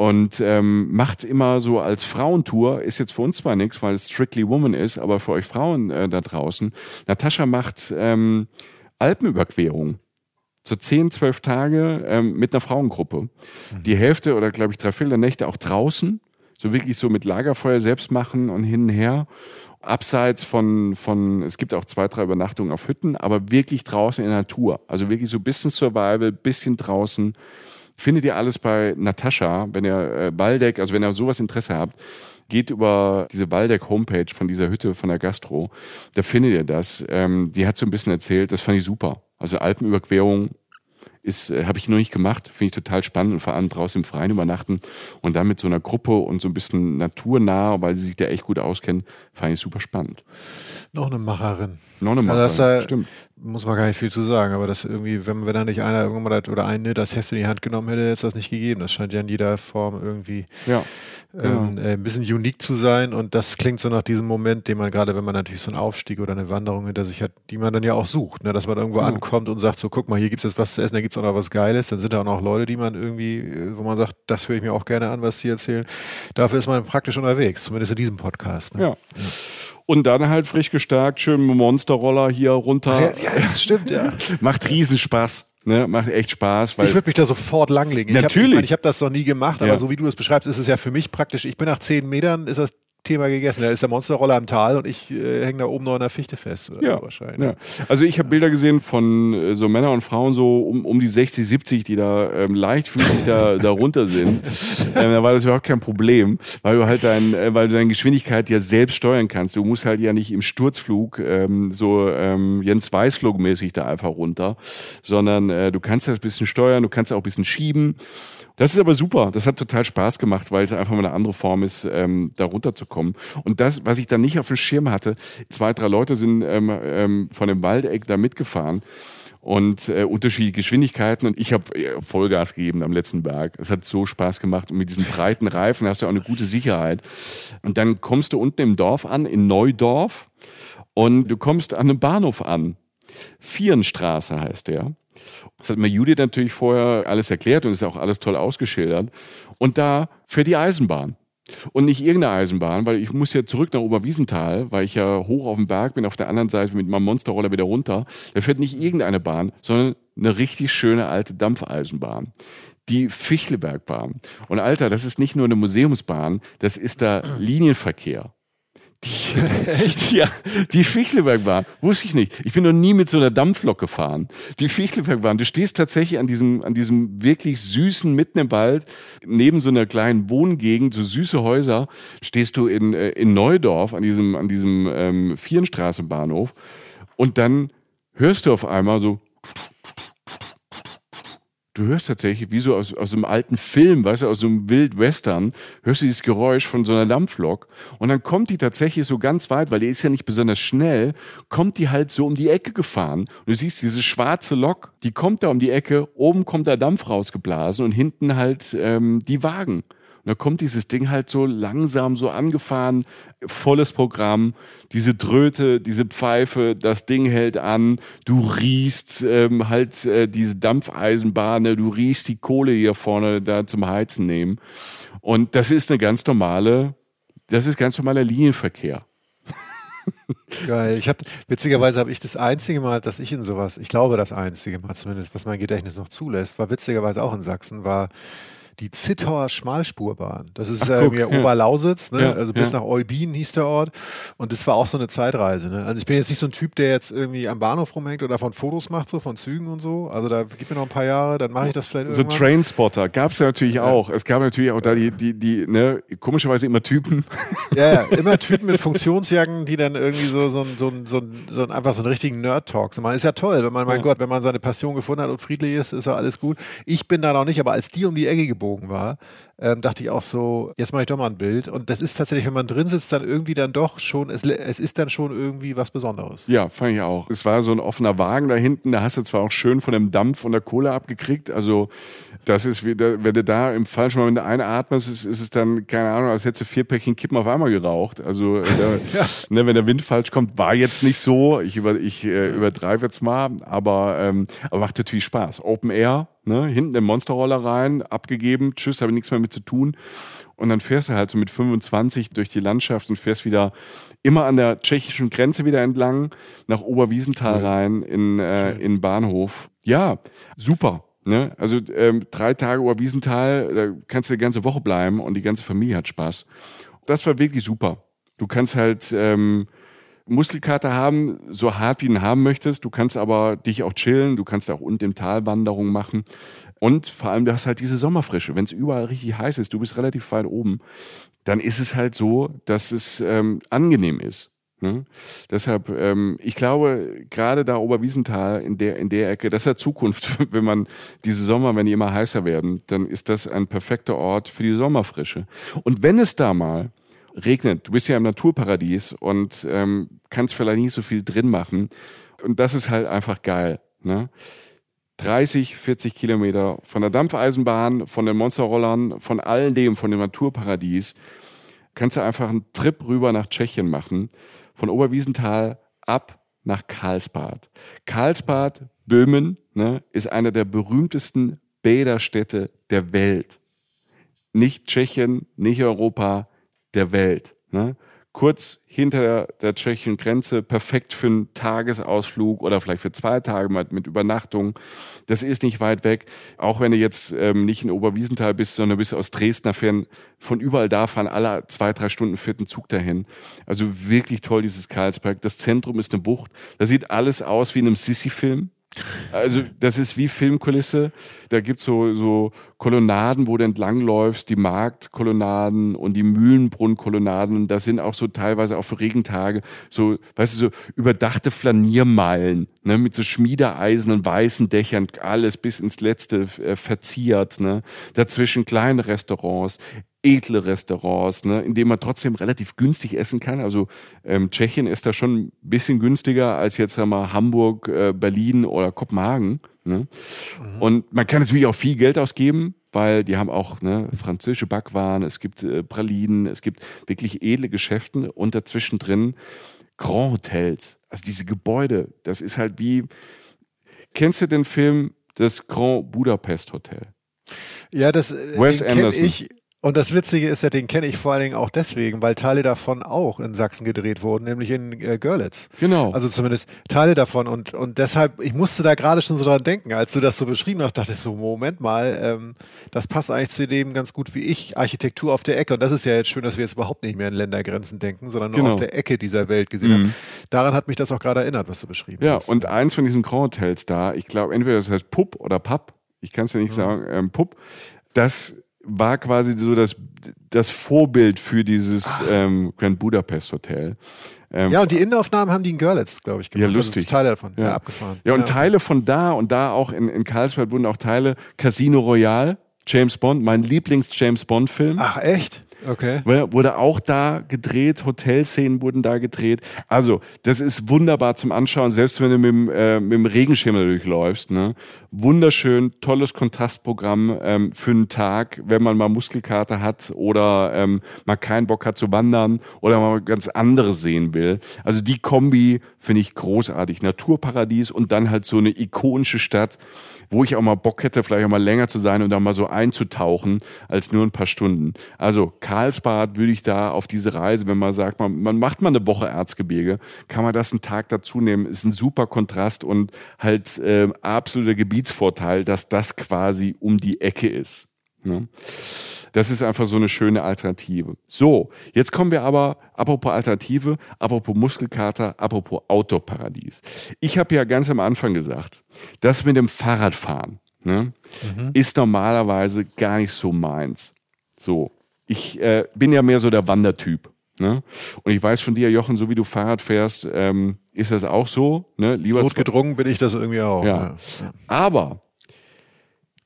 und ähm, macht immer so als Frauentour, ist jetzt für uns zwar nichts, weil es Strictly Woman ist, aber für euch Frauen äh, da draußen. Natascha macht ähm, Alpenüberquerung. So zehn, zwölf Tage ähm, mit einer Frauengruppe. Mhm. Die Hälfte oder glaube ich drei Viertel der Nächte auch draußen. So wirklich so mit Lagerfeuer selbst machen und hin und her. Abseits von, von, es gibt auch zwei, drei Übernachtungen auf Hütten, aber wirklich draußen in der Natur. Also wirklich so ein bisschen Survival, bisschen draußen Findet ihr alles bei Natascha, wenn ihr äh, Baldeck, also wenn ihr sowas Interesse habt, geht über diese Baldeck Homepage von dieser Hütte von der Gastro. Da findet ihr das. Ähm, die hat so ein bisschen erzählt, das fand ich super. Also Alpenüberquerung ist, äh, habe ich noch nicht gemacht, finde ich total spannend und vor allem draußen im Freien übernachten und dann mit so einer Gruppe und so ein bisschen naturnah, weil sie sich da echt gut auskennen, fand ich super spannend. Noch eine Macherin. Noch eine Macherin, also das, stimmt. Muss man gar nicht viel zu sagen, aber das irgendwie, wenn, wenn da nicht einer irgendwann mal das, oder eine das Heft in die Hand genommen hätte, hätte es das nicht gegeben. Das scheint ja in jeder Form irgendwie ja. Ähm, ja. Äh, ein bisschen unique zu sein und das klingt so nach diesem Moment, den man gerade, wenn man natürlich so einen Aufstieg oder eine Wanderung hinter sich hat, die man dann ja auch sucht, ne? dass man irgendwo ja. ankommt und sagt so, guck mal, hier gibt es jetzt was zu essen, da gibt es auch noch was Geiles, dann sind da auch noch Leute, die man irgendwie, äh, wo man sagt, das höre ich mir auch gerne an, was sie erzählen. Dafür ist man praktisch unterwegs, zumindest in diesem Podcast. Ne? ja. Und dann halt frisch gestärkt, schön Monsterroller hier runter. Ja, ja das stimmt, ja. Macht Riesenspaß. Ne, macht echt Spaß. Weil ich würde mich da sofort langlegen. Natürlich. Ich habe hab das noch nie gemacht, aber ja. so wie du es beschreibst, ist es ja für mich praktisch. Ich bin nach zehn Metern, ist das Thema gegessen. Da ist der Monsterroller im Tal und ich äh, hänge da oben noch in der Fichte fest. ja, so wahrscheinlich. Ja. Also ich habe Bilder gesehen von äh, so Männern und Frauen so um, um die 60, 70, die da ähm, leichtfüßig da, da runter sind. Ähm, da war das überhaupt kein Problem, weil du halt dein, äh, weil du deine Geschwindigkeit ja selbst steuern kannst. Du musst halt ja nicht im Sturzflug ähm, so ähm, Jens Weißflug mäßig da einfach runter, sondern äh, du kannst das ein bisschen steuern, du kannst auch ein bisschen schieben. Das ist aber super. Das hat total Spaß gemacht, weil es einfach mal eine andere Form ist, ähm, da runterzukommen. Und das, was ich dann nicht auf dem Schirm hatte, zwei, drei Leute sind ähm, ähm, von dem Waldeck da mitgefahren und äh, unterschiedliche Geschwindigkeiten und ich habe äh, Vollgas gegeben am letzten Berg. Es hat so Spaß gemacht und mit diesen breiten Reifen hast du auch eine gute Sicherheit. Und dann kommst du unten im Dorf an, in Neudorf und du kommst an einem Bahnhof an. Vierenstraße heißt der. Das hat mir Judith natürlich vorher alles erklärt und ist auch alles toll ausgeschildert. Und da fährt die Eisenbahn. Und nicht irgendeine Eisenbahn, weil ich muss ja zurück nach Oberwiesenthal, weil ich ja hoch auf dem Berg bin, auf der anderen Seite mit meinem Monsterroller wieder runter. Da fährt nicht irgendeine Bahn, sondern eine richtig schöne alte Dampfeisenbahn. Die Fichlebergbahn. Und Alter, das ist nicht nur eine Museumsbahn, das ist der Linienverkehr. Die, Echt? Ja, die Fichtelbergbahn. Wusste ich nicht. Ich bin noch nie mit so einer Dampflok gefahren. Die Fichtelbergbahn. Du stehst tatsächlich an diesem, an diesem wirklich süßen, mitten im Wald, neben so einer kleinen Wohngegend, so süße Häuser, stehst du in, äh, in Neudorf an diesem, an diesem ähm, Vierenstraßenbahnhof. Und dann hörst du auf einmal so du hörst tatsächlich, wie so aus, aus einem alten Film, weißt du, aus so einem Wildwestern, hörst du dieses Geräusch von so einer Dampflok und dann kommt die tatsächlich so ganz weit, weil die ist ja nicht besonders schnell, kommt die halt so um die Ecke gefahren und du siehst diese schwarze Lok, die kommt da um die Ecke, oben kommt der Dampf rausgeblasen und hinten halt ähm, die Wagen. Und da kommt dieses Ding halt so langsam so angefahren, volles Programm, diese Dröte, diese Pfeife, das Ding hält an, du riechst ähm, halt äh, diese Dampfeisenbahn, du riechst die Kohle hier vorne da zum Heizen nehmen. Und das ist eine ganz normale, das ist ganz normaler Linienverkehr. Geil. Ich habe witzigerweise habe ich das einzige Mal, dass ich in sowas, ich glaube das einzige Mal zumindest, was mein Gedächtnis noch zulässt, war witzigerweise auch in Sachsen, war die Zittauer Schmalspurbahn. Das ist Ach, guck, ja. Oberlausitz, ne? Ja, also bis ja. nach Eubin hieß der Ort. Und das war auch so eine Zeitreise. Ne? Also ich bin jetzt nicht so ein Typ, der jetzt irgendwie am Bahnhof rumhängt oder von Fotos macht, so von Zügen und so. Also da gib mir noch ein paar Jahre, dann mache ich das vielleicht So irgendwann. Trainspotter gab es ja natürlich auch. Es gab natürlich auch da die, die, die, ne, komischerweise immer Typen. Ja, ja, immer Typen mit Funktionsjacken, die dann irgendwie so, so, ein- so, so, so ein- einfach so einen richtigen Nerd-Talk so machen. Ist ja toll, wenn man, mein. Gott, wenn man seine Passion gefunden hat und friedlich ist, ist ja alles gut. Ich bin da noch nicht, aber als die um die Ecke gebogen war, ähm, dachte ich auch so, jetzt mache ich doch mal ein Bild. Und das ist tatsächlich, wenn man drin sitzt, dann irgendwie dann doch schon, es, es ist dann schon irgendwie was Besonderes. Ja, fand ich auch. Es war so ein offener Wagen da hinten, da hast du zwar auch schön von dem Dampf und der Kohle abgekriegt, also das ist wieder, wenn du da im falschen Moment einatmest, ist, ist es dann, keine Ahnung, als hättest du vier Päckchen Kippen auf einmal geraucht. Also äh, da, ne, wenn der Wind falsch kommt, war jetzt nicht so, ich, über, ich äh, übertreibe jetzt mal, aber, ähm, aber macht natürlich Spaß. Open Air, ne, hinten im Monsterroller rein, abgegeben, tschüss, habe ich nichts mehr mit zu tun. Und dann fährst du halt so mit 25 durch die Landschaft und fährst wieder immer an der tschechischen Grenze wieder entlang nach Oberwiesenthal rein in, äh, in Bahnhof. Ja, super. Ne? Also ähm, drei Tage Oberwiesenthal, da kannst du die ganze Woche bleiben und die ganze Familie hat Spaß. Das war wirklich super. Du kannst halt ähm, Muskelkater haben, so hart wie du ihn haben möchtest. Du kannst aber dich auch chillen. Du kannst auch unten im Tal Wanderungen machen. Und vor allem, du hast halt diese Sommerfrische. Wenn es überall richtig heiß ist, du bist relativ weit oben, dann ist es halt so, dass es ähm, angenehm ist. Ne? Deshalb, ähm, ich glaube, gerade da Oberwiesenthal in der, in der Ecke, das hat Zukunft, wenn man diese Sommer, wenn die immer heißer werden, dann ist das ein perfekter Ort für die Sommerfrische. Und wenn es da mal regnet, du bist ja im Naturparadies und ähm, kannst vielleicht nicht so viel drin machen. Und das ist halt einfach geil. Ne? 30, 40 Kilometer von der Dampfeisenbahn, von den Monsterrollern, von all dem, von dem Naturparadies, kannst du einfach einen Trip rüber nach Tschechien machen. Von Oberwiesenthal ab nach Karlsbad. Karlsbad, Böhmen, ne, ist einer der berühmtesten Bäderstädte der Welt. Nicht Tschechien, nicht Europa, der Welt. Ne? Kurz hinter der, tschechischen Grenze, perfekt für einen Tagesausflug oder vielleicht für zwei Tage mit, Übernachtung. Das ist nicht weit weg. Auch wenn du jetzt ähm, nicht in Oberwiesenthal bist, sondern bist aus Dresdner Fern, von überall da fahren alle zwei, drei Stunden vierten Zug dahin. Also wirklich toll, dieses Karlsberg. Das Zentrum ist eine Bucht. Da sieht alles aus wie in einem Sissi-Film. Also das ist wie Filmkulisse. Da gibt's so, so Kolonnaden, wo du entlangläufst, die Marktkolonnaden und die Mühlenbrunnkolonnaden. Das sind auch so teilweise auch für Regentage so, weißt du, so überdachte Flaniermeilen ne, mit so schmiedeeisernen weißen Dächern, alles bis ins Letzte äh, verziert. Ne. Dazwischen kleine Restaurants, edle Restaurants, ne, in denen man trotzdem relativ günstig essen kann. Also ähm, Tschechien ist da schon ein bisschen günstiger als jetzt sagen wir, Hamburg, äh, Berlin oder Kopenhagen. Ne? Und man kann natürlich auch viel Geld ausgeben, weil die haben auch ne, französische Backwaren, es gibt äh, Pralinen, es gibt wirklich edle Geschäfte und dazwischen drin Grand Hotels. Also diese Gebäude, das ist halt wie. Kennst du den Film Das Grand Budapest Hotel? Ja, das äh, Wes den kenn Anderson. ich. Und das Witzige ist ja, den kenne ich vor allen Dingen auch deswegen, weil Teile davon auch in Sachsen gedreht wurden, nämlich in äh, Görlitz. Genau. Also zumindest Teile davon. Und, und deshalb, ich musste da gerade schon so dran denken, als du das so beschrieben hast, dachte ich so, Moment mal, ähm, das passt eigentlich zu dem ganz gut wie ich, Architektur auf der Ecke. Und das ist ja jetzt schön, dass wir jetzt überhaupt nicht mehr in Ländergrenzen denken, sondern nur Genau. auf der Ecke dieser Welt gesehen haben. Daran hat mich das auch gerade erinnert, was du beschrieben Ja, hast. und eins von diesen Grand Hotels da, ich glaube, entweder das heißt Pup oder Pub, ich kann es ja nicht sagen, ähm, Pup, das war quasi so das, das Vorbild für dieses ähm, Grand Budapest Hotel. Ähm, ja, und die Innenaufnahmen haben die in Görlitz, glaube ich, gemacht. Ja, lustig. Also Teile davon. Ja, Ja. abgefahren. Ja, und Teile von da und da auch in, in Karlsbad wurden auch Teile Casino Royale, James Bond, mein Lieblings-James Bond-Film. Ach, echt? Okay. Wurde auch da gedreht, Hotelszenen wurden da gedreht. Also, das ist wunderbar zum Anschauen, selbst wenn du mit dem, äh, mit dem Regenschirm durchläufst. Ne? Wunderschön, tolles Kontrastprogramm ähm, für einen Tag, wenn man mal Muskelkater hat oder ähm, mal keinen Bock hat zu wandern oder mal ganz anderes sehen will. Also die Kombi finde ich großartig. Naturparadies und dann halt so eine ikonische Stadt, wo ich auch mal Bock hätte, vielleicht auch mal länger zu sein und da mal so einzutauchen, als nur ein paar Stunden. Also Karlsbad würde ich da auf diese Reise, wenn man sagt, man, man macht mal eine Woche Erzgebirge, kann man das einen Tag dazu nehmen, ist ein super Kontrast und halt äh, absoluter Gebietsvorteil, dass das quasi um die Ecke ist. Ne? Das ist einfach so eine schöne Alternative. So, jetzt kommen wir aber, apropos Alternative, apropos Muskelkater, apropos Outdoor-Paradies. Ich habe ja ganz am Anfang gesagt, das mit dem Fahrradfahren ne, mhm. ist normalerweise gar nicht so meins. So, ich äh, bin ja mehr so der Wandertyp. Ne? Und ich weiß von dir, Jochen, so wie du Fahrrad fährst, ähm, ist das auch so. Ne? Lieber Notgedrungen bin ich das irgendwie auch. Ja. ja. Aber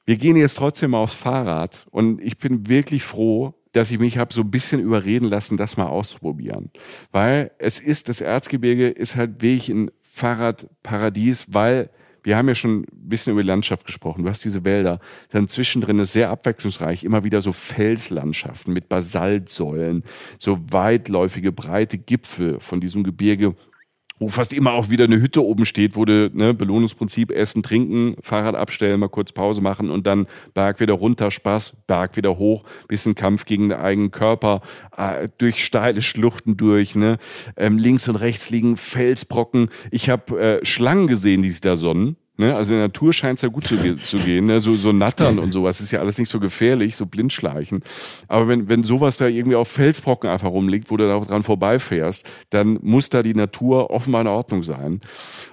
wir gehen jetzt trotzdem mal aufs Fahrrad und ich bin wirklich froh, dass ich mich habe so ein bisschen überreden lassen, das mal auszuprobieren. Weil es ist, das Erzgebirge ist halt wirklich ein Fahrradparadies, weil wir haben ja schon ein bisschen über die Landschaft gesprochen. Du hast diese Wälder. Dann zwischendrin ist sehr abwechslungsreich immer wieder so Felslandschaften mit Basaltsäulen, so weitläufige, breite Gipfel von diesem Gebirge, wo fast immer auch wieder eine Hütte oben steht, wo du, ne, Belohnungsprinzip, essen, trinken, Fahrrad abstellen, mal kurz Pause machen und dann Berg wieder runter, Spaß, Berg wieder hoch, bisschen Kampf gegen den eigenen Körper, äh, durch steile Schluchten durch, ne, ähm, links und rechts liegen Felsbrocken. Ich habe äh, Schlangen gesehen, die sich da sonnen, Ne? Also in der Natur scheint es ja gut zu, zu gehen. Ne? So, so Nattern und sowas ist ja alles nicht so gefährlich, so Blindschleichen. Aber wenn, wenn sowas da irgendwie auf Felsbrocken einfach rumliegt, wo du da dran vorbeifährst, dann muss da die Natur offenbar in Ordnung sein.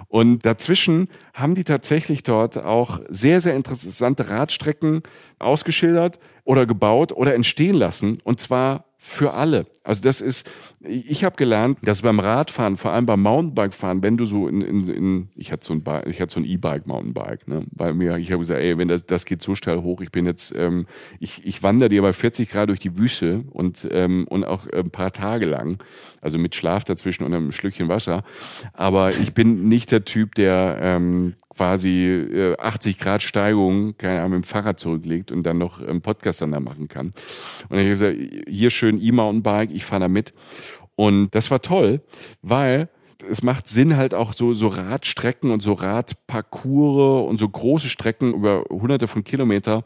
Und dazwischen haben die tatsächlich dort auch sehr, sehr interessante Radstrecken ausgeschildert oder gebaut oder entstehen lassen. Und zwar für alle. Also das ist, ich habe gelernt, dass beim Radfahren, vor allem beim Mountainbikefahren, wenn du so in, in, in ich hatte so ein ich hatte so ein E-Bike Mountainbike, ne, bei mir, ich habe gesagt, ey, wenn das das geht so steil hoch, ich bin jetzt, ähm, ich ich wandere dir bei 40 Grad durch die Wüste und ähm, und auch ein paar Tage lang, also mit Schlaf dazwischen und einem Schlückchen Wasser, aber ich bin nicht der Typ, der ähm, quasi äh, 80 Grad Steigung, keine Ahnung, mit dem Fahrrad zurücklegt und dann noch einen Podcast dann da machen kann. Und ich habe gesagt, hier schön E-Mountainbike, ich fahre da mit. Und das war toll, weil es macht Sinn halt auch so, so Radstrecken und so Radparcours und so große Strecken über hunderte von Kilometer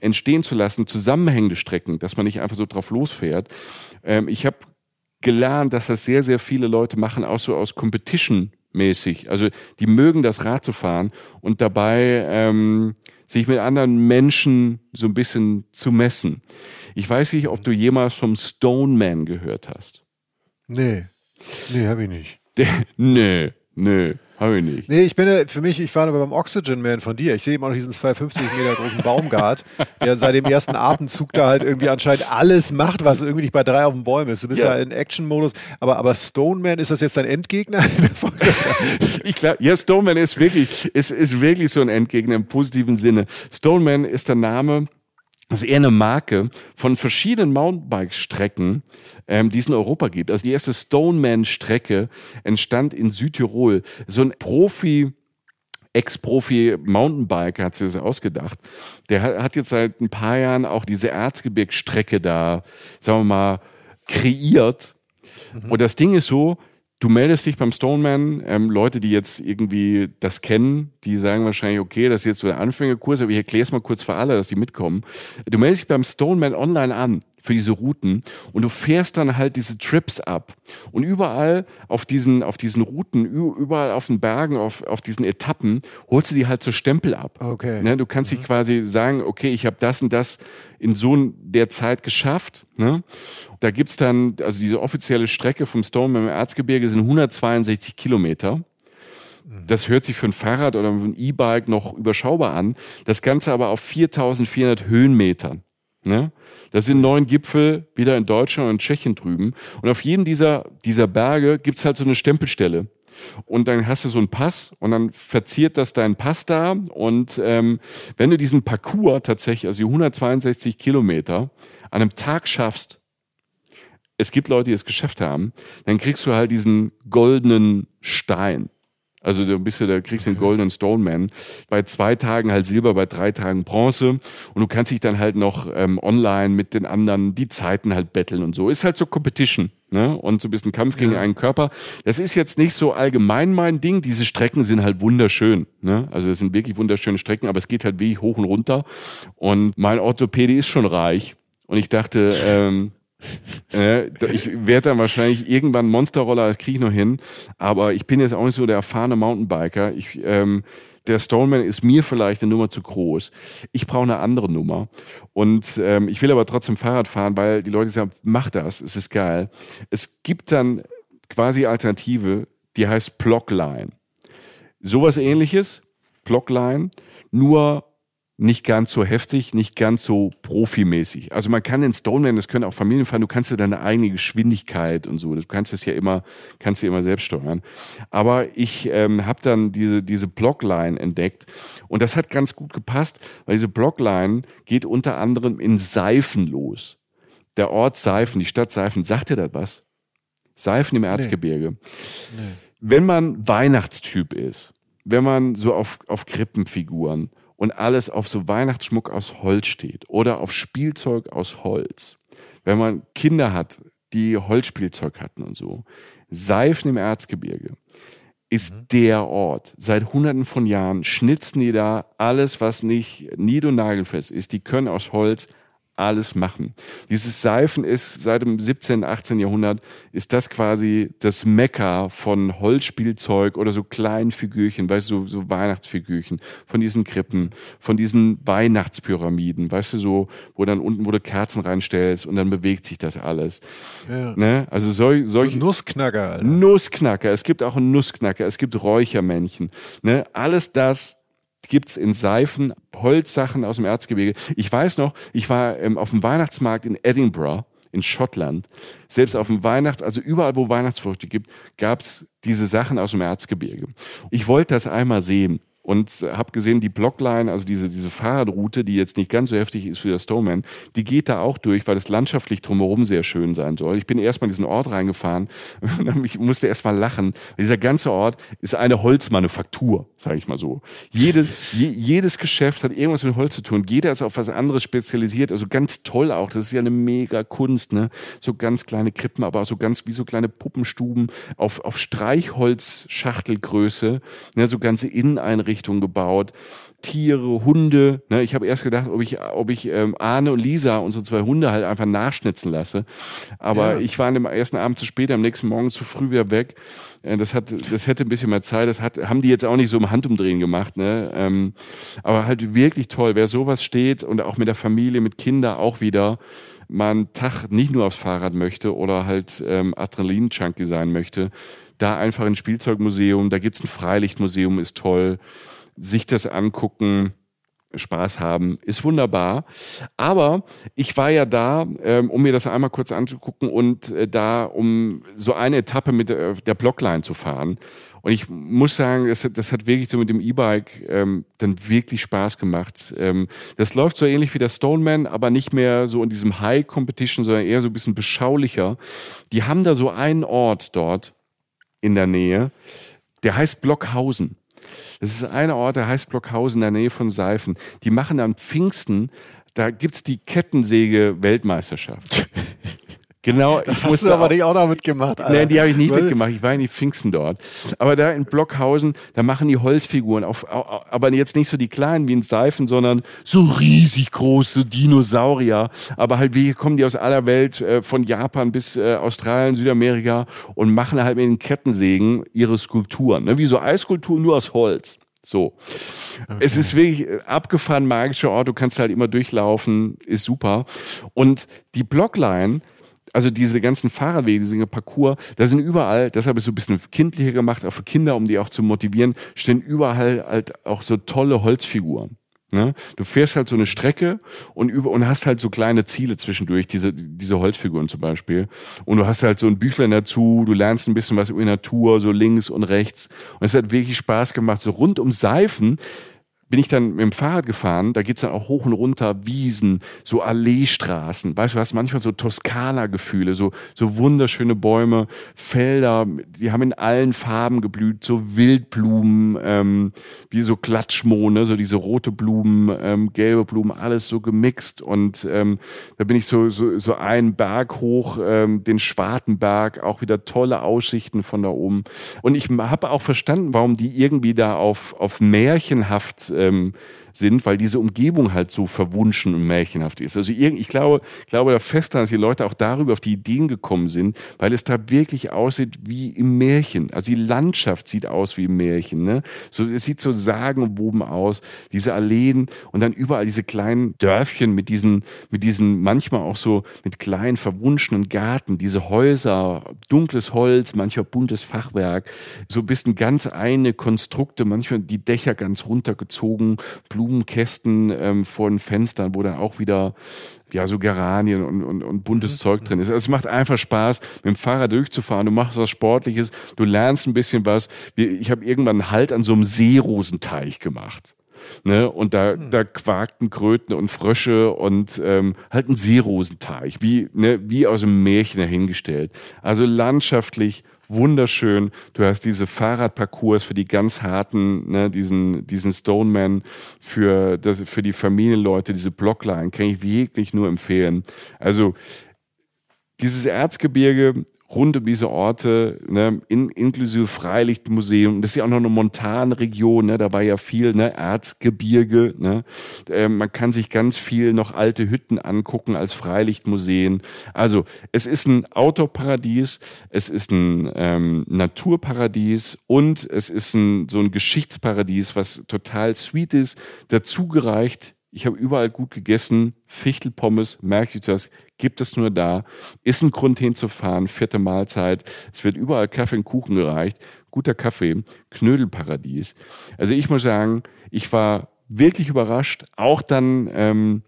entstehen zu lassen, zusammenhängende Strecken, dass man nicht einfach so drauf losfährt. Ähm, ich habe gelernt, dass das sehr, sehr viele Leute machen, auch so aus Competition mäßig. Also die mögen das Rad zu fahren und dabei ähm, sich mit anderen Menschen so ein bisschen zu messen. Ich weiß nicht, ob du jemals vom Stoneman gehört hast. Nee. Nee, habe ich nicht. Der, nee, nee. Habe ich nicht. Nee, ich bin für mich, ich war aber beim Oxygen Man von dir. Ich sehe immer noch diesen 250 Meter großen Baumgart, der seit dem ersten Atemzug da halt irgendwie anscheinend alles macht, was irgendwie nicht bei drei auf den Bäumen ist. Du bist ja, ja in Action-Modus. Aber, aber Stoneman, ist das jetzt dein Endgegner? ich glaube, ja, Stoneman ist wirklich, ist, ist wirklich so ein Endgegner im positiven Sinne. Stoneman ist der Name, das ist eher eine Marke von verschiedenen Mountainbike-Strecken, ähm, die es in Europa gibt. Also die erste Stoneman-Strecke entstand in Südtirol. So ein Profi, Ex-Profi-Mountainbiker hat sich das ausgedacht. Der hat jetzt seit ein paar Jahren auch diese Erzgebirgsstrecke da, sagen wir mal, kreiert. Mhm. Und das Ding ist so, Du meldest dich beim Stoneman. Ähm, Leute, die jetzt irgendwie das kennen, die sagen wahrscheinlich, okay, das ist jetzt so der Anfängerkurs, aber ich erkläre es mal kurz für alle, dass die mitkommen. Du meldest dich beim Stoneman online an für diese Routen und du fährst dann halt diese Trips ab. Und überall auf diesen, auf diesen Routen, überall auf den Bergen, auf, auf diesen Etappen, holst du die halt so Stempel ab. Okay. Ne, du kannst mhm. dich quasi sagen, okay, ich habe das und das in so der Zeit geschafft. Ne? Da gibt's dann, also diese offizielle Strecke vom Stone im Erzgebirge sind 162 Kilometer. Mhm. Das hört sich für ein Fahrrad oder ein E-Bike noch überschaubar an. Das Ganze aber auf 4400 Höhenmetern. Ne? Das sind neun Gipfel wieder in Deutschland und Tschechien drüben. Und auf jedem dieser, dieser Berge gibt's halt so eine Stempelstelle. Und dann hast du so einen Pass und dann verziert das deinen Pass da. Und ähm, wenn du diesen Parcours tatsächlich, also die 162 Kilometer, an einem Tag schaffst, es gibt Leute, die es geschafft haben, dann kriegst du halt diesen goldenen Stein. Also du bist ja, da kriegst du den Golden Stone Man. Bei zwei Tagen halt Silber, bei drei Tagen Bronze. Und du kannst dich dann halt noch ähm, online mit den anderen die Zeiten halt betteln und so. Ist halt so Competition. Ne? Und so ein bisschen Kampf gegen ja. einen Körper. Das ist jetzt nicht so allgemein mein Ding. Diese Strecken sind halt wunderschön. Ne? Also das sind wirklich wunderschöne Strecken, aber es geht halt wie hoch und runter. Und mein Orthopäde ist schon reich. Und ich dachte, ähm, äh, ich werde dann wahrscheinlich irgendwann Monsterroller, das kriege ich noch hin. Aber ich bin jetzt auch nicht so der erfahrene Mountainbiker. Ich, ähm, der Stoneman ist mir vielleicht eine Nummer zu groß. Ich brauche eine andere Nummer. Und ähm, ich will aber trotzdem Fahrrad fahren, weil die Leute sagen, mach das, es ist geil. Es gibt dann quasi Alternative, die heißt Blockline. Sowas ähnliches, Blockline, nur nicht ganz so heftig, nicht ganz so profimäßig. Also man kann den Stoneman, das können auch Familien fahren, du kannst ja deine eigene Geschwindigkeit und so, du kannst es ja immer, kannst du immer selbst steuern. Aber ich ähm, habe dann diese, diese Blockline entdeckt und das hat ganz gut gepasst, weil diese Blockline geht unter anderem in Seifen los. Der Ort Seifen, die Stadt Seifen, sagt dir das was? Seifen im Erzgebirge. Nee. Nee. Wenn man Weihnachtstyp ist, wenn man so auf, auf Krippenfiguren und alles auf so Weihnachtsschmuck aus Holz steht oder auf Spielzeug aus Holz. Wenn man Kinder hat, die Holzspielzeug hatten und so. Seifen im Erzgebirge ist mhm. der Ort. Seit hunderten von Jahren schnitzen die da alles, was nicht nied- und nagelfest ist. Die können aus Holz alles machen. Dieses Seifen ist seit dem 17., 18. Jahrhundert ist das quasi das Mekka von Holzspielzeug oder so kleinen Figürchen, weißt du, so, so Weihnachtsfigürchen von diesen Krippen, von diesen Weihnachtspyramiden, weißt du, so, wo dann unten, wo du Kerzen reinstellst und dann bewegt sich das alles. Ja. Ne? Also sol, solche. Nussknacker. Alter. Nussknacker. Es gibt auch einen Nussknacker. Es gibt Räuchermännchen. Ne? Alles das gibt's in Seifen, Holzsachen aus dem Erzgebirge. Ich weiß noch, ich war ähm, auf dem Weihnachtsmarkt in Edinburgh in Schottland. Selbst auf dem Weihnachts-, also überall, wo Weihnachtsfrüchte gibt, gab's diese Sachen aus dem Erzgebirge. Ich wollte das einmal sehen und habe gesehen, die Blockline, also diese, diese Fahrradroute, die jetzt nicht ganz so heftig ist wie der Stoneman, die geht da auch durch, weil das landschaftlich drumherum sehr schön sein soll. Ich bin erstmal in diesen Ort reingefahren und ich musste erstmal lachen. Dieser ganze Ort ist eine Holzmanufaktur, sage ich mal so. Jede, je, jedes Geschäft hat irgendwas mit Holz zu tun. Jeder ist auf was anderes spezialisiert. Also ganz toll auch. Das ist ja eine mega Kunst, ne? So ganz kleine Krippen, aber auch so ganz wie so kleine Puppenstuben auf, auf Streichholzschachtelgröße, ne? so ganze Inneneinrichtungen Einrichtungen gebaut. Tiere, Hunde. Ne? Ich habe erst gedacht, ob ich, ob ich ähm, Arne und Lisa, unsere zwei Hunde, halt einfach nachschnitzen lasse. Aber ja. ich war an dem ersten Abend zu spät, am nächsten Morgen zu früh wieder weg. Äh, das hat, das hätte ein bisschen mehr Zeit. Das hat, haben die jetzt auch nicht so im Handumdrehen gemacht. Ne? Ähm, aber halt wirklich toll, wer sowas steht und auch mit der Familie, mit Kindern auch wieder mal einen Tag nicht nur aufs Fahrrad möchte oder halt ähm, Adrenalin-Junkie sein möchte, da einfach ein Spielzeugmuseum, da gibt's ein Freilichtmuseum, ist toll. Sich das angucken, Spaß haben, ist wunderbar. Aber ich war ja da, ähm, um mir das einmal kurz anzugucken und äh, da, um so eine Etappe mit der, der Blockline zu fahren. Und ich muss sagen, das, das hat wirklich so mit dem E-Bike ähm, dann wirklich Spaß gemacht. Ähm, das läuft so ähnlich wie der Stoneman, aber nicht mehr so in diesem High Competition, sondern eher so ein bisschen beschaulicher. Die haben da so einen Ort dort, in der Nähe. Der heißt Blockhausen. Das ist ein Ort, der heißt Blockhausen in der Nähe von Seifen. Die machen am Pfingsten, da gibt's die Kettensäge-Weltmeisterschaft. Genau, ich hast du aber auch, nicht auch noch mitgemacht. Alter. Nein, die habe ich nicht mitgemacht. Ich war in die Pfingsten dort. Aber da in Blockhausen, da machen die Holzfiguren, auf, aber jetzt nicht so die kleinen wie in Seifen, sondern so riesig große Dinosaurier. Aber halt, wie kommen die aus aller Welt, äh, von Japan bis äh, Australien, Südamerika und machen halt mit den Kettensägen ihre Skulpturen. Ne? Wie so Eisskulpturen, nur aus Holz. So. Okay. Es ist wirklich äh, abgefahren magischer Ort. Du kannst halt immer durchlaufen. Ist super. Und die Blockline, also diese ganzen Fahrradwege, diese Parcours, da sind überall, deshalb ist es so ein bisschen kindlicher gemacht, auch für Kinder, um die auch zu motivieren, stehen überall halt auch so tolle Holzfiguren. Ne? Du fährst halt so eine Strecke und über und hast halt so kleine Ziele zwischendurch, diese, diese Holzfiguren zum Beispiel. Und du hast halt so ein Büchlein dazu, du lernst ein bisschen was über die Natur, so links und rechts. Und es hat wirklich Spaß gemacht, so rund um Seifen bin ich dann mit dem Fahrrad gefahren, da geht's dann auch hoch und runter, Wiesen, so Alleestraßen, weißt du, du hast manchmal so Toskana-Gefühle, so, so wunderschöne Bäume, Felder, die haben in allen Farben geblüht, so Wildblumen, ähm, wie so Klatschmohne, so diese rote Blumen, ähm, gelbe Blumen, alles so gemixt. Und ähm, da bin ich so, so, so einen Berg hoch, ähm, den Schwartenberg, auch wieder tolle Aussichten von da oben. Und ich habe auch verstanden, warum die irgendwie da auf, auf märchenhaft ähm, sind, weil diese Umgebung halt so verwunschen und märchenhaft ist. Also ich glaube, glaube da fest daran, dass die Leute auch darüber auf die Ideen gekommen sind, weil es da wirklich aussieht wie im Märchen. Also die Landschaft sieht aus wie im Märchen. Ne? So, es sieht so sagenumwoben aus, diese Alleen und dann überall diese kleinen Dörfchen mit diesen, mit diesen manchmal auch so mit kleinen verwunschenen Garten, diese Häuser, dunkles Holz, manchmal buntes Fachwerk, so ein bisschen ganz eine Konstrukte, manchmal die Dächer ganz runtergezogen, Blumenkästen ähm, vor den Fenstern, wo dann auch wieder ja, so Geranien und, und, und buntes mhm. Zeug drin ist. Also es macht einfach Spaß, mit dem Fahrrad durchzufahren. Du machst was Sportliches, du lernst ein bisschen was. Ich habe irgendwann einen Halt an so einem Seerosenteich gemacht. Ne? Und da, hm. da quakten Kröten und Frösche und ähm, halt ein Seerosenteich, wie, ne, wie aus einem Märchen dahingestellt. Also landschaftlich wunderschön. Du hast diese Fahrradparcours für die ganz harten, ne, diesen, diesen Stoneman für, das, für die Familienleute, diese Blockline, kann ich wirklich nur empfehlen. Also, dieses Erzgebirge rund um diese Orte, ne, in, inklusive Freilichtmuseum. Das ist ja auch noch eine Montanregion, ne, da war ja viel ne, Erzgebirge. Ne. Äh, man kann sich ganz viel noch alte Hütten angucken als Freilichtmuseen. Also es ist ein Outdoor-Paradies, es ist ein ähm, Naturparadies und es ist ein, so ein Geschichtsparadies, was total sweet ist. Dazu gereicht ich habe überall gut gegessen, Fichtelpommes, das, gibt es nur da, ist ein Grund hinzufahren, vierte Mahlzeit, es wird überall Kaffee und Kuchen gereicht, guter Kaffee, Knödelparadies. Also ich muss sagen, ich war wirklich überrascht, auch dann ähm,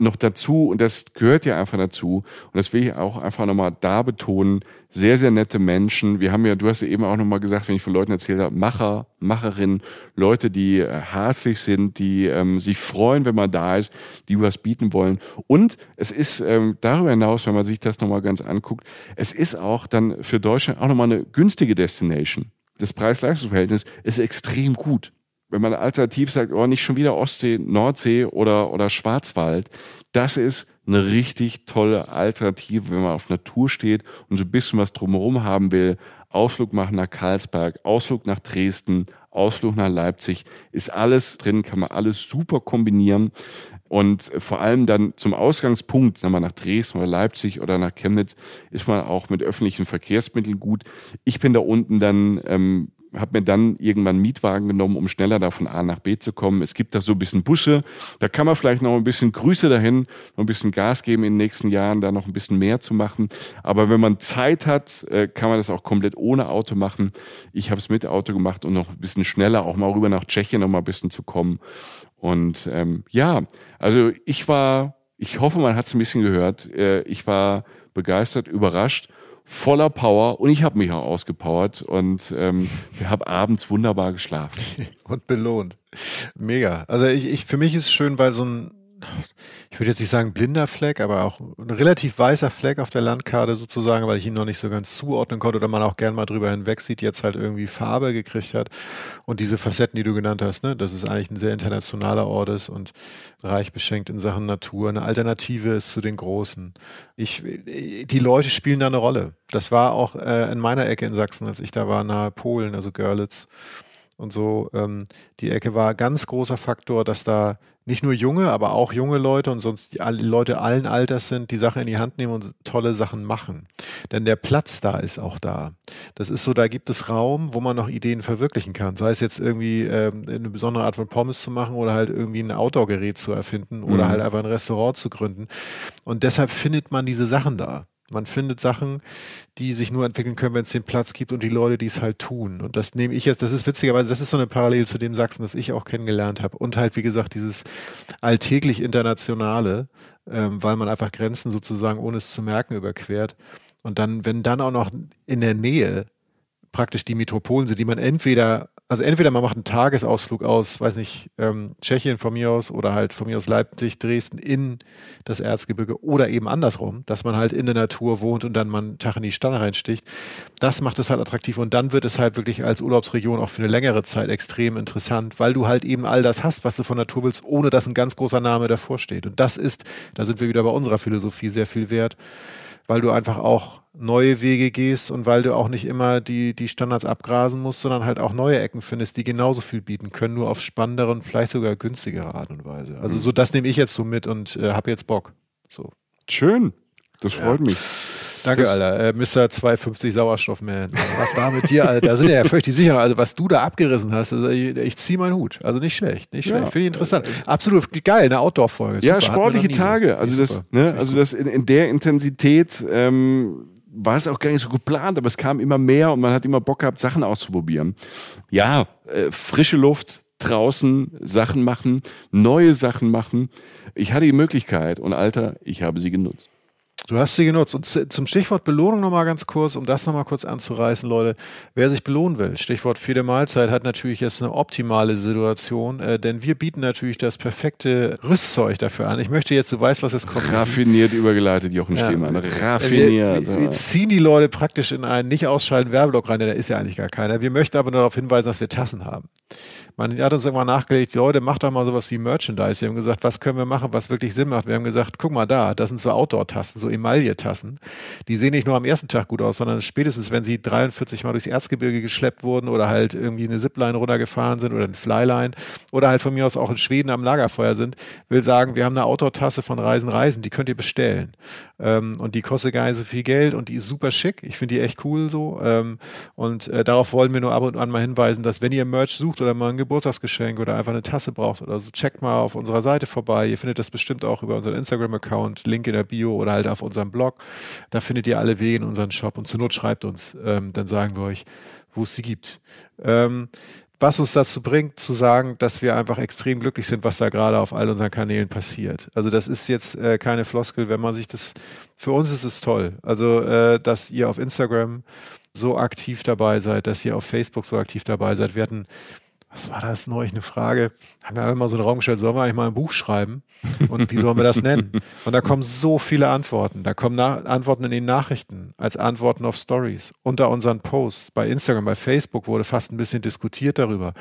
noch dazu, und das gehört ja einfach dazu, und das will ich auch einfach nochmal da betonen, sehr, sehr nette Menschen. Wir haben ja, du hast ja eben auch nochmal gesagt, wenn ich von Leuten erzählt habe, Macher, Macherinnen, Leute, die äh, hasig sind, die ähm, sich freuen, wenn man da ist, die was bieten wollen. Und es ist ähm, darüber hinaus, wenn man sich das nochmal ganz anguckt, es ist auch dann für Deutschland auch nochmal eine günstige Destination. Das Preis-Leistungs-Verhältnis ist extrem gut wenn man alternativ sagt, oh, nicht schon wieder Ostsee, Nordsee oder, oder Schwarzwald, das ist eine richtig tolle Alternative, wenn man auf Natur steht und so ein bisschen was drumherum haben will. Ausflug machen nach Karlsberg, Ausflug nach Dresden, Ausflug nach Leipzig, ist alles drin, kann man alles super kombinieren. Und vor allem dann zum Ausgangspunkt, sagen wir nach Dresden oder Leipzig oder nach Chemnitz, ist man auch mit öffentlichen Verkehrsmitteln gut. Ich bin da unten dann ähm, habe mir dann irgendwann Mietwagen genommen, um schneller da von A nach B zu kommen. Es gibt da so ein bisschen Busse, da kann man vielleicht noch ein bisschen Grüße dahin, noch ein bisschen Gas geben in den nächsten Jahren, da noch ein bisschen mehr zu machen. Aber wenn man Zeit hat, äh, kann man das auch komplett ohne Auto machen. Ich habe es mit Auto gemacht und noch ein bisschen schneller auch mal rüber nach Tschechien noch mal ein bisschen zu kommen. Und ähm, ja, also ich war, ich hoffe, man hat es ein bisschen gehört. Äh, ich war begeistert, überrascht voller Power und ich habe mich auch ausgepowert und ähm, wir haben abends wunderbar geschlafen. Und belohnt. Mega. Also ich, ich, für mich ist es schön, weil so ein ich würde jetzt nicht sagen blinder Fleck, aber auch ein relativ weißer Fleck auf der Landkarte sozusagen, weil ich ihn noch nicht so ganz zuordnen konnte oder man auch gern mal drüber hinweg sieht, jetzt halt irgendwie Farbe gekriegt hat. Und diese Facetten, die du genannt hast, ne, dass es eigentlich ein sehr internationaler Ort ist und reich beschenkt in Sachen Natur, eine Alternative ist zu den Großen. Ich, die Leute spielen da eine Rolle. Das war auch äh, in meiner Ecke in Sachsen, als ich da war, nahe Polen, also Görlitz und so. Ähm, die Ecke war ganz großer Faktor, dass da nicht nur junge, aber auch junge Leute und sonst die Leute allen Alters sind, die Sache in die Hand nehmen und tolle Sachen machen. Denn der Platz da ist auch da. Das ist so, da gibt es Raum, wo man noch Ideen verwirklichen kann. Sei es jetzt irgendwie ähm, eine besondere Art von Pommes zu machen oder halt irgendwie ein Outdoor-Gerät zu erfinden oder mhm. halt einfach ein Restaurant zu gründen. Und deshalb findet man diese Sachen da. Man findet Sachen, die sich nur entwickeln können, wenn es den Platz gibt und die Leute, die es halt tun. Und das nehme ich jetzt, das ist witzigerweise, das ist so eine Parallele zu dem Sachsen, das ich auch kennengelernt habe. Und halt, wie gesagt, dieses alltäglich Internationale, ähm, weil man einfach Grenzen sozusagen, ohne es zu merken, überquert. Und dann, wenn dann auch noch in der Nähe praktisch die Metropolen sind, die man entweder also entweder man macht einen Tagesausflug aus, weiß nicht, ähm, Tschechien von mir aus oder halt von mir aus Leipzig, Dresden in das Erzgebirge oder eben andersrum, dass man halt in der Natur wohnt und dann mal einen Tag in die Stadt reinsticht. Das macht es halt attraktiv und dann wird es halt wirklich als Urlaubsregion auch für eine längere Zeit extrem interessant, weil du halt eben all das hast, was du von Natur willst, ohne dass ein ganz großer Name davor steht. Und das ist, da sind wir wieder bei unserer Philosophie sehr viel wert, weil du einfach auch neue Wege gehst und weil du auch nicht immer die, die Standards abgrasen musst, sondern halt auch neue Ecken findest, die genauso viel bieten können, nur auf spannendere und vielleicht sogar günstigere Art und Weise. Also so, das nehme ich jetzt so mit und äh, habe jetzt Bock. So. Schön. Das freut ja. mich. Danke, das Alter. Äh, Mr. 250 Sauerstoffman. Was da mit dir, Alter? Da sind ja völlig sicher. Also, was du da abgerissen hast, also ich, ich ziehe meinen Hut. Also nicht schlecht, nicht schlecht. Ja. Finde ich interessant. Absolut geil, eine Outdoor-Folge. Ja, sportliche Tage. Also das, ne, also das in, in der Intensität ähm, war es auch gar nicht so geplant, aber es kam immer mehr und man hat immer Bock gehabt, Sachen auszuprobieren. Ja, äh, frische Luft, draußen Sachen machen, neue Sachen machen. Ich hatte die Möglichkeit und Alter, ich habe sie genutzt. Du hast sie genutzt. Und zum Stichwort Belohnung nochmal ganz kurz, um das nochmal kurz anzureißen, Leute. Wer sich belohnen will, Stichwort viele Mahlzeit, hat natürlich jetzt eine optimale Situation, äh, denn wir bieten natürlich das perfekte Rüstzeug dafür an. Ich möchte jetzt, du weißt, was es kommt. Raffiniert übergeleitet, Jochen ja. Schliemann. Raffiniert. Wir, wir, ziehen die Leute praktisch in einen nicht ausschalten Werbeblock rein, denn da ist ja eigentlich gar keiner. Wir möchten aber nur darauf hinweisen, dass wir Tassen haben. Man hat uns irgendwann nachgelegt, Leute, macht doch mal sowas wie Merchandise. Wir haben gesagt, was können wir machen, was wirklich Sinn macht. Wir haben gesagt, guck mal da, das sind so Outdoor-Tasten, so Emaille-Tassen. Die sehen nicht nur am ersten Tag gut aus, sondern spätestens, wenn sie 43 Mal durchs Erzgebirge geschleppt wurden oder halt irgendwie eine Zipline runtergefahren sind oder eine Flyline oder halt von mir aus auch in Schweden am Lagerfeuer sind, will sagen, wir haben eine Outdoor-Tasse von Reisen Reisen, die könnt ihr bestellen. Ähm, und die kostet gar nicht so viel Geld und die ist super schick. Ich finde die echt cool so. Ähm, und äh, darauf wollen wir nur ab und an mal hinweisen, dass wenn ihr Merch sucht oder mal ein Geburtstagsgeschenk oder einfach eine Tasse braucht oder so, checkt mal auf unserer Seite vorbei. Ihr findet das bestimmt auch über unseren Instagram-Account, Link in der Bio oder halt auf unserem Blog. Da findet ihr alle Wege in unseren Shop und zur Not schreibt uns, ähm, dann sagen wir euch, wo es sie gibt. Ähm, was uns dazu bringt, zu sagen, dass wir einfach extrem glücklich sind, was da gerade auf all unseren Kanälen passiert. Also das ist jetzt äh, keine Floskel, wenn man sich das, für uns ist es toll. Also, äh, dass ihr auf Instagram so aktiv dabei seid, dass ihr auf Facebook so aktiv dabei seid. Wir hatten was war das neulich, eine Frage, haben wir immer so einen Raum gestellt, sollen wir eigentlich mal ein Buch schreiben? Und wie sollen wir das nennen? Und da kommen so viele Antworten. Da kommen Na Antworten in den Nachrichten, als Antworten auf Stories, unter unseren Posts, bei Instagram, bei Facebook wurde fast ein bisschen diskutiert darüber.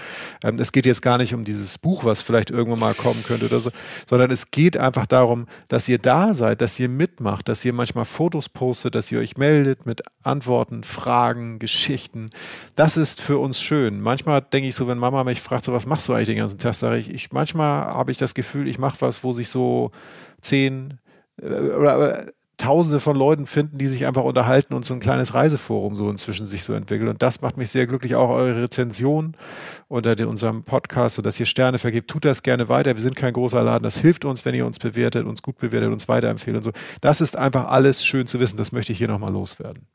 Ähm, es geht jetzt gar nicht um dieses Buch, was vielleicht irgendwann mal kommen könnte oder so, sondern es geht einfach darum, dass ihr da seid, dass ihr mitmacht, dass ihr manchmal Fotos postet, dass ihr euch meldet mit Antworten, Fragen, Geschichten. Das ist für uns schön. Manchmal denke ich so, wenn Mama Mama mich fragt, so, was machst du eigentlich den ganzen Tag, sage ich, ich manchmal habe ich das Gefühl, ich mache was, wo sich so zehn äh, oder äh, Tausende von Leuten finden, die sich einfach unterhalten und so ein kleines Reiseforum so inzwischen sich so entwickelt. Und das macht mich sehr glücklich. Auch eure Rezension unter den, unserem Podcast, so dass ihr Sterne vergibt, tut das gerne weiter. Wir sind kein großer Laden. Das hilft uns, wenn ihr uns bewertet, uns gut bewertet, uns weiterempfehlt und so. Das ist einfach alles schön zu wissen. Das möchte ich hier nochmal loswerden.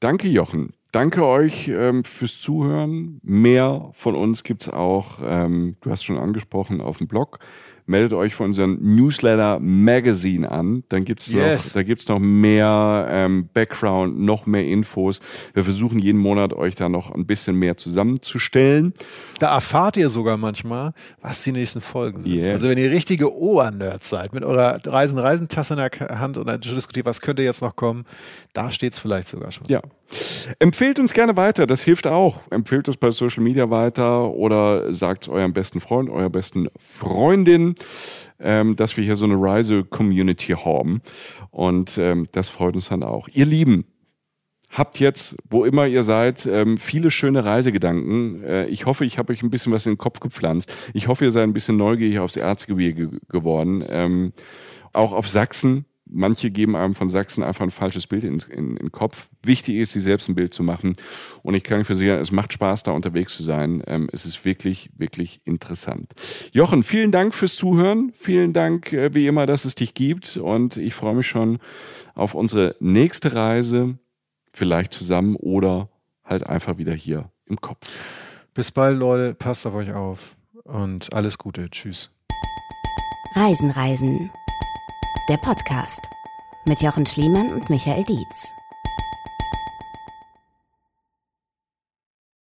Danke, Jochen. Danke euch ähm, fürs Zuhören. Mehr von uns gibt es auch, ähm, du hast schon angesprochen, auf dem Blog meldet euch für unseren Newsletter Magazine an. Dann gibt's yes. noch, da gibt's noch mehr ähm, Background, noch mehr Infos. Wir versuchen jeden Monat euch da noch ein bisschen mehr zusammenzustellen. Da erfahrt ihr sogar manchmal, was die nächsten Folgen sind. Yeah. Also wenn ihr richtige Obernerds seid, mit eurer Reisen-Reisentasse in der Hand und dann diskutiert, was könnte jetzt noch kommen, da steht's vielleicht sogar schon. Ja. Empfehlt uns gerne weiter, das hilft auch. Empfehlt uns bei Social Media weiter oder sagt es eurem besten Freund, eurer besten Freundin, ähm, dass wir hier so eine Reise-Community haben. Und ähm, das freut uns dann auch. Ihr Lieben, habt jetzt, wo immer ihr seid, ähm, viele schöne Reisegedanken. Äh, ich hoffe, ich habe euch ein bisschen was in den Kopf gepflanzt. Ich hoffe, ihr seid ein bisschen neugierig aufs Erzgebirge geworden. Ähm, auch auf Sachsen manche geben einem von Sachsen einfach ein falsches Bild in, in, in den Kopf. Wichtig ist, sich selbst ein Bild zu machen. Und ich kann versichern, es macht Spaß, da unterwegs zu sein. Ähm, es ist wirklich, wirklich interessant. Jochen, vielen Dank fürs Zuhören. Vielen Dank, äh, wie immer, dass es dich gibt. Und ich freue mich schon auf unsere nächste Reise. Vielleicht zusammen oder halt einfach wieder hier im Kopf. Bis bald, Leute. Passt auf euch auf. Und alles Gute. Tschüss. Reisen, Reisen der Podcast mit Jochen Schliemann und Michael Dietz.